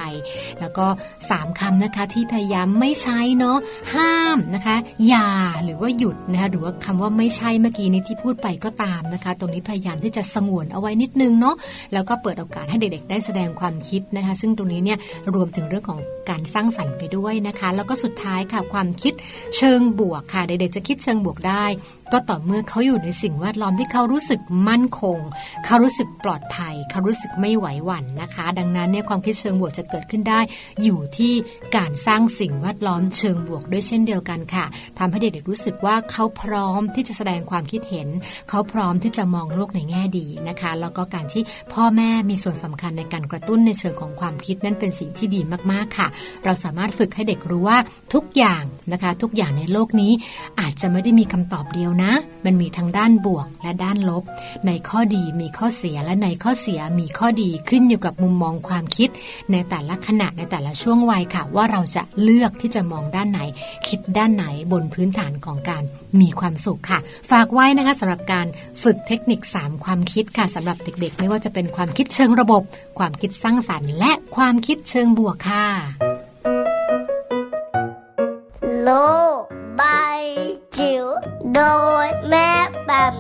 แล้วก็ 3คำนะคะที่พยายามไม่ใช้เนาะห้ามนะคะอย่าหรือว่าหยุดนะคะหรือว่าคำว่าไม่ใช่เมื่อกี้นี้ที่พูดไปก็ตามนะคะ ตรงนี้พยายามที่จะสงวนเอาไว้นิดนึงเนาะแล้วก็เปิดโอกาสให้เด็กๆ ได้แสดงความคิดนะคะ ซึ่งตรงนี้เนี่ยรวมถึงเรื่องของการสร้างสรรค์ไปด้วยนะคะ แล้วก็สุดท้ายค่ะ ความคิดเชิงบวกค่ะ เด็กๆจะคิดเชิงบวกได้ ก็ต่อเมื่อเขาอยู่ในสิ่งแวดล้อมที่เขารู้สึกมั่นคง เขารู้สึกปลอดภัย เขารู้สึกไม่ไหวหวั่นนะคะ ดังนั้นเนี่ยความคิดเชิงบวกจะเกิดขึ้นได้ อยู่ที่การสร้างสิ่งแวดล้อมเชิงบวกด้วยเช่นเดียวกันค่ะทำให้เด็กๆรู้สึกว่าเขาพร้อมที่จะแสดงความคิดเห็น เขาพร้อมที่จะมองโลกในแง่ดีนะคะ แล้วก็การที่พ่อแม่มีส่วนสำคัญในการกระตุ้นในเชิงของความคิดนั่นเป็นสิ่งที่ดีมากๆค่ะ เราสามารถฝึกให้เด็กรู้ว่าทุกอย่างนะคะ ทุกอย่างในโลกนี้อาจจะไม่ได้มีคำตอบเดียวนะมันมีทั้งด้านบวกและด้านลบ ในข้อดีมีข้อเสียและในข้อเสียมีข้อดีขึ้นอยู่กับมุมมองความคิด ในแต่ละขณะในแต่ละช่วงวัยค่ะ ว่าเราจะเลือกที่จะมองด้านไหน คิดด้านไหนบนพื้นฐานของการมีความสุขค่ะ ฝากไว้นะคะสำหรับการฝึกเทคนิค 3 ความคิดค่ะสำหรับเด็กๆ ไม่ว่าจะเป็นความคิดเชิงระบบ ความคิดสร้างสรรค์ และความคิดเชิงบวกค่ะโลก ใบจิ๋วโดยแม่แบบ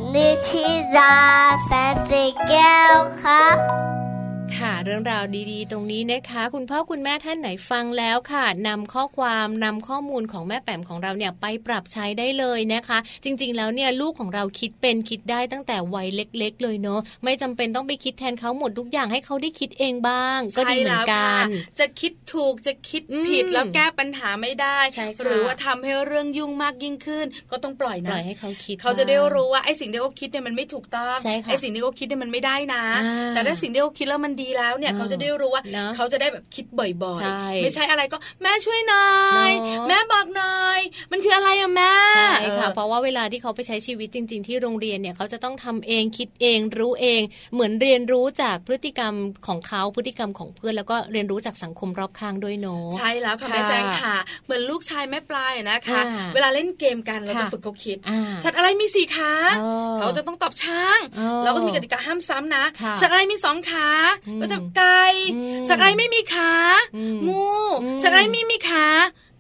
ครับค่ะ เรื่องราวดีๆ ตรงนี้นะคะ คุณพ่อคุณแม่ท่านไหนฟังแล้วค่ะนำข้อความนำข้อมูลของแม่แป๋มของเราเนี่ยไปปรับใช้ได้เลยนะคะ จริงๆแล้วเนี่ยลูกของเราคิดเป็นคิดได้ตั้งแต่วัยเล็ก ๆ เลยเนาะไม่จำเป็นต้องไปคิดแทนเขาหมดทุกอย่างให้เขาได้คิดเองบ้าง ก็ดีเหมือนกันใช่แล้วค่ะจะคิดถูกจะคิดอืมผิดแล้วแก้ปัญหาไม่ได้ใช่ค่ะหรือว่าทำให้เรื่องยุ่งมากยิ่งขึ้น ก็ต้องปล่อยปนะล่อยให้เขาคิดเขาจะได้บ้งรู้ว่าไอ้สิ่งที่เขาคิดเนี่ยมันไม่ถูกต้องใช่ค่ะไอ้สิ่งที่เขาคิดเนี่ยมันไม่ได้นะอ่าแต่ถ้าสิ่งที่เขาคิดแล้วมันดีแล้วเนี่ยอ่าเขาจะได้รู้ว่าเนอะเขาจะได้แบบคิดบ่อยใช่ๆไม่ใช่อะไรก็แม่ช่วยหน่อยเนอะแม่บอกหน่อย มันคืออะไรอะแม่ใช่ค่ะเออเพราะว่าเวลาที่เขาไปใช้ชีวิตจริง ๆ ที่โรงเรียนเนี่ยเขาจะต้องทำเองคิดเองรู้เอง เหมือนเรียนรู้จากพฤติกรรมของเขาพฤติกรรมของเพื่อนแล้วก็เรียนรู้จากสังคมรอบข้างด้วยเนาะใช่แล้วค่ะค่ะแม่แจงค่ะ เหมือนลูกชายแม่ปลายอะนะคะอ่าเวลาเล่นเกมกันเราจะค่ะฝึกเขาคิดอ่าสัตว์อะไรมีสี่ขาอ๋อเขาจะต้องตอบช้างอ๋อแล้วก็มีกติกาห้ามซ้ำนะค่ะสัตว์อะไรมีสองขาอืมก็จะไก่อืมสัตว์อะไรไม่มีขาอืมงูอืมสัตว์อะไรไม่มีขา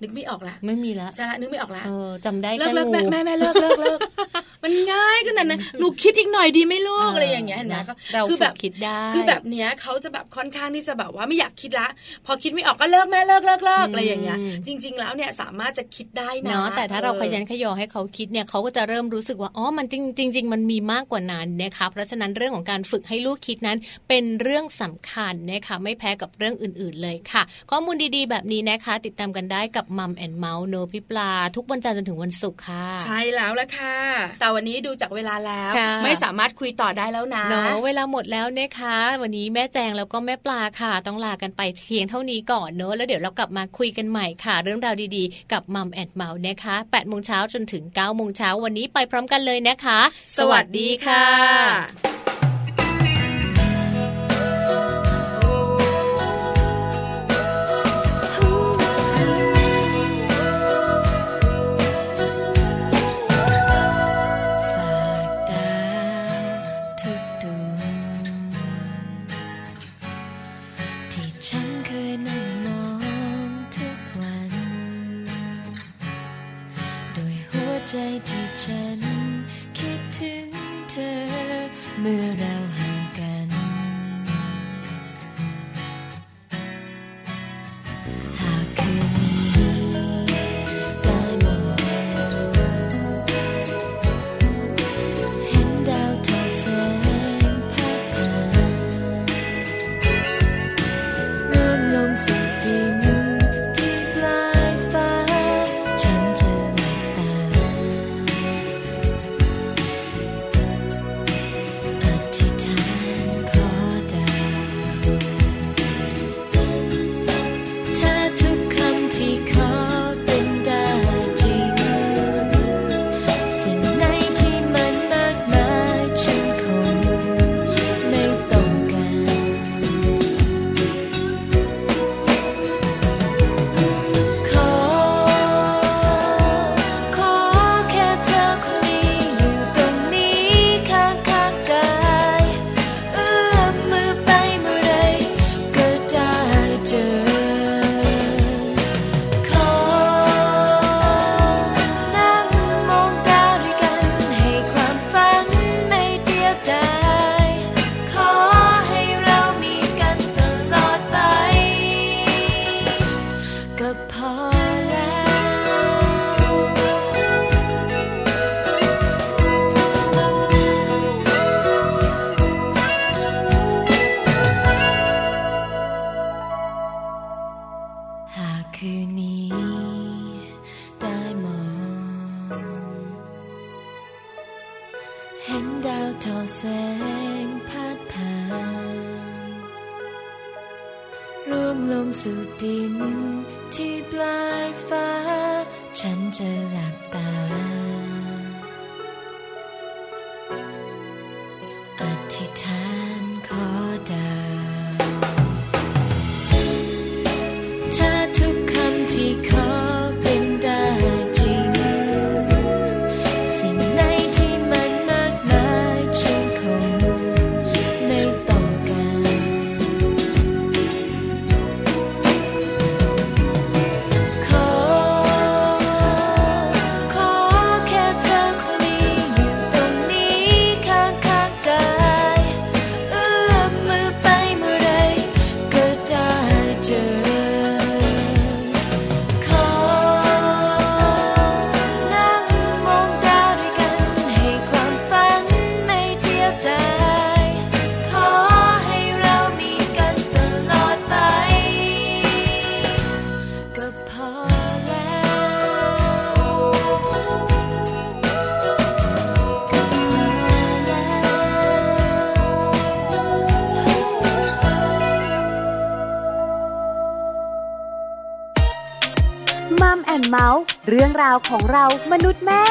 นึกไม่ออกละไม่มีแล้วใช่ละนึกไม่ออกละเออจำได้เลิแค่กเลิกงูแม่แม่แม่เลิกเลิกเลิกมันง่ายขนาดนั้นหนูคิดอีกหน่อยดีไหม่ลูกอะไรอย่างเงี้ยเห็นไหมนะก็เราคือฝึแบกบคิดได้คือแบบเนี้ยเขาจะแบบค่อนข้างที่จะแบบว่าไม่อยากคิดละ พอคิดไม่ออกก็เลิกแม่เลิกเลิกเลิกอะไรอย่างเงี้ยจริง ๆ แล้วเนี่ยสามารถจะคิดได้นะเนาะแต่ถ้าเราออขยันขยอให้เขาคิดเนี่ยเขาก็จะเริ่มรู้สึกว่าอ๋อมันจริงจริงๆมันมีมากกว่านั้นนะคะเพราะฉะนั้นเรื่องของการฝึกให้ลูกคิดนั้น เป็นเรื่องสำคัญนะคะไม่แพ้กับเรื่องอื่น ๆเลยค่ะ ข้อมูลดีๆ แบบนี้นะคะ ติดตามกันได้กับมัมแอนเมาส์โนพิปลา ทุกวันจันทร์จนถึงวันศุกร์ค่ะ ใช่แล้วละค่ะ แต่วันนี้ดูจากเวลาแล้วค่ะไม่สามารถคุยต่อได้แล้วนะเนาะเวลาหมดแล้วนะคะ วันนี้แม่แจงแล้วก็แม่ปลาค่ะ ต้องลากันไปเพียงเท่านี้ก่อนเนอะแล้วเดี๋ยวเรากลับมาคุยกันใหม่ค่ะ เรื่องราวดีๆ กับมัมแอนเมาส์นะคะ8โมงเช้าจนถึง9โมงเช้าวันนี้ไปพร้อมกันเลยนะคะ สวัสดีค่ะ ฉันเคยนั่งมองทุกวัน โดยหัวใจที่ฉัน องราวของเรามนุษย์แม่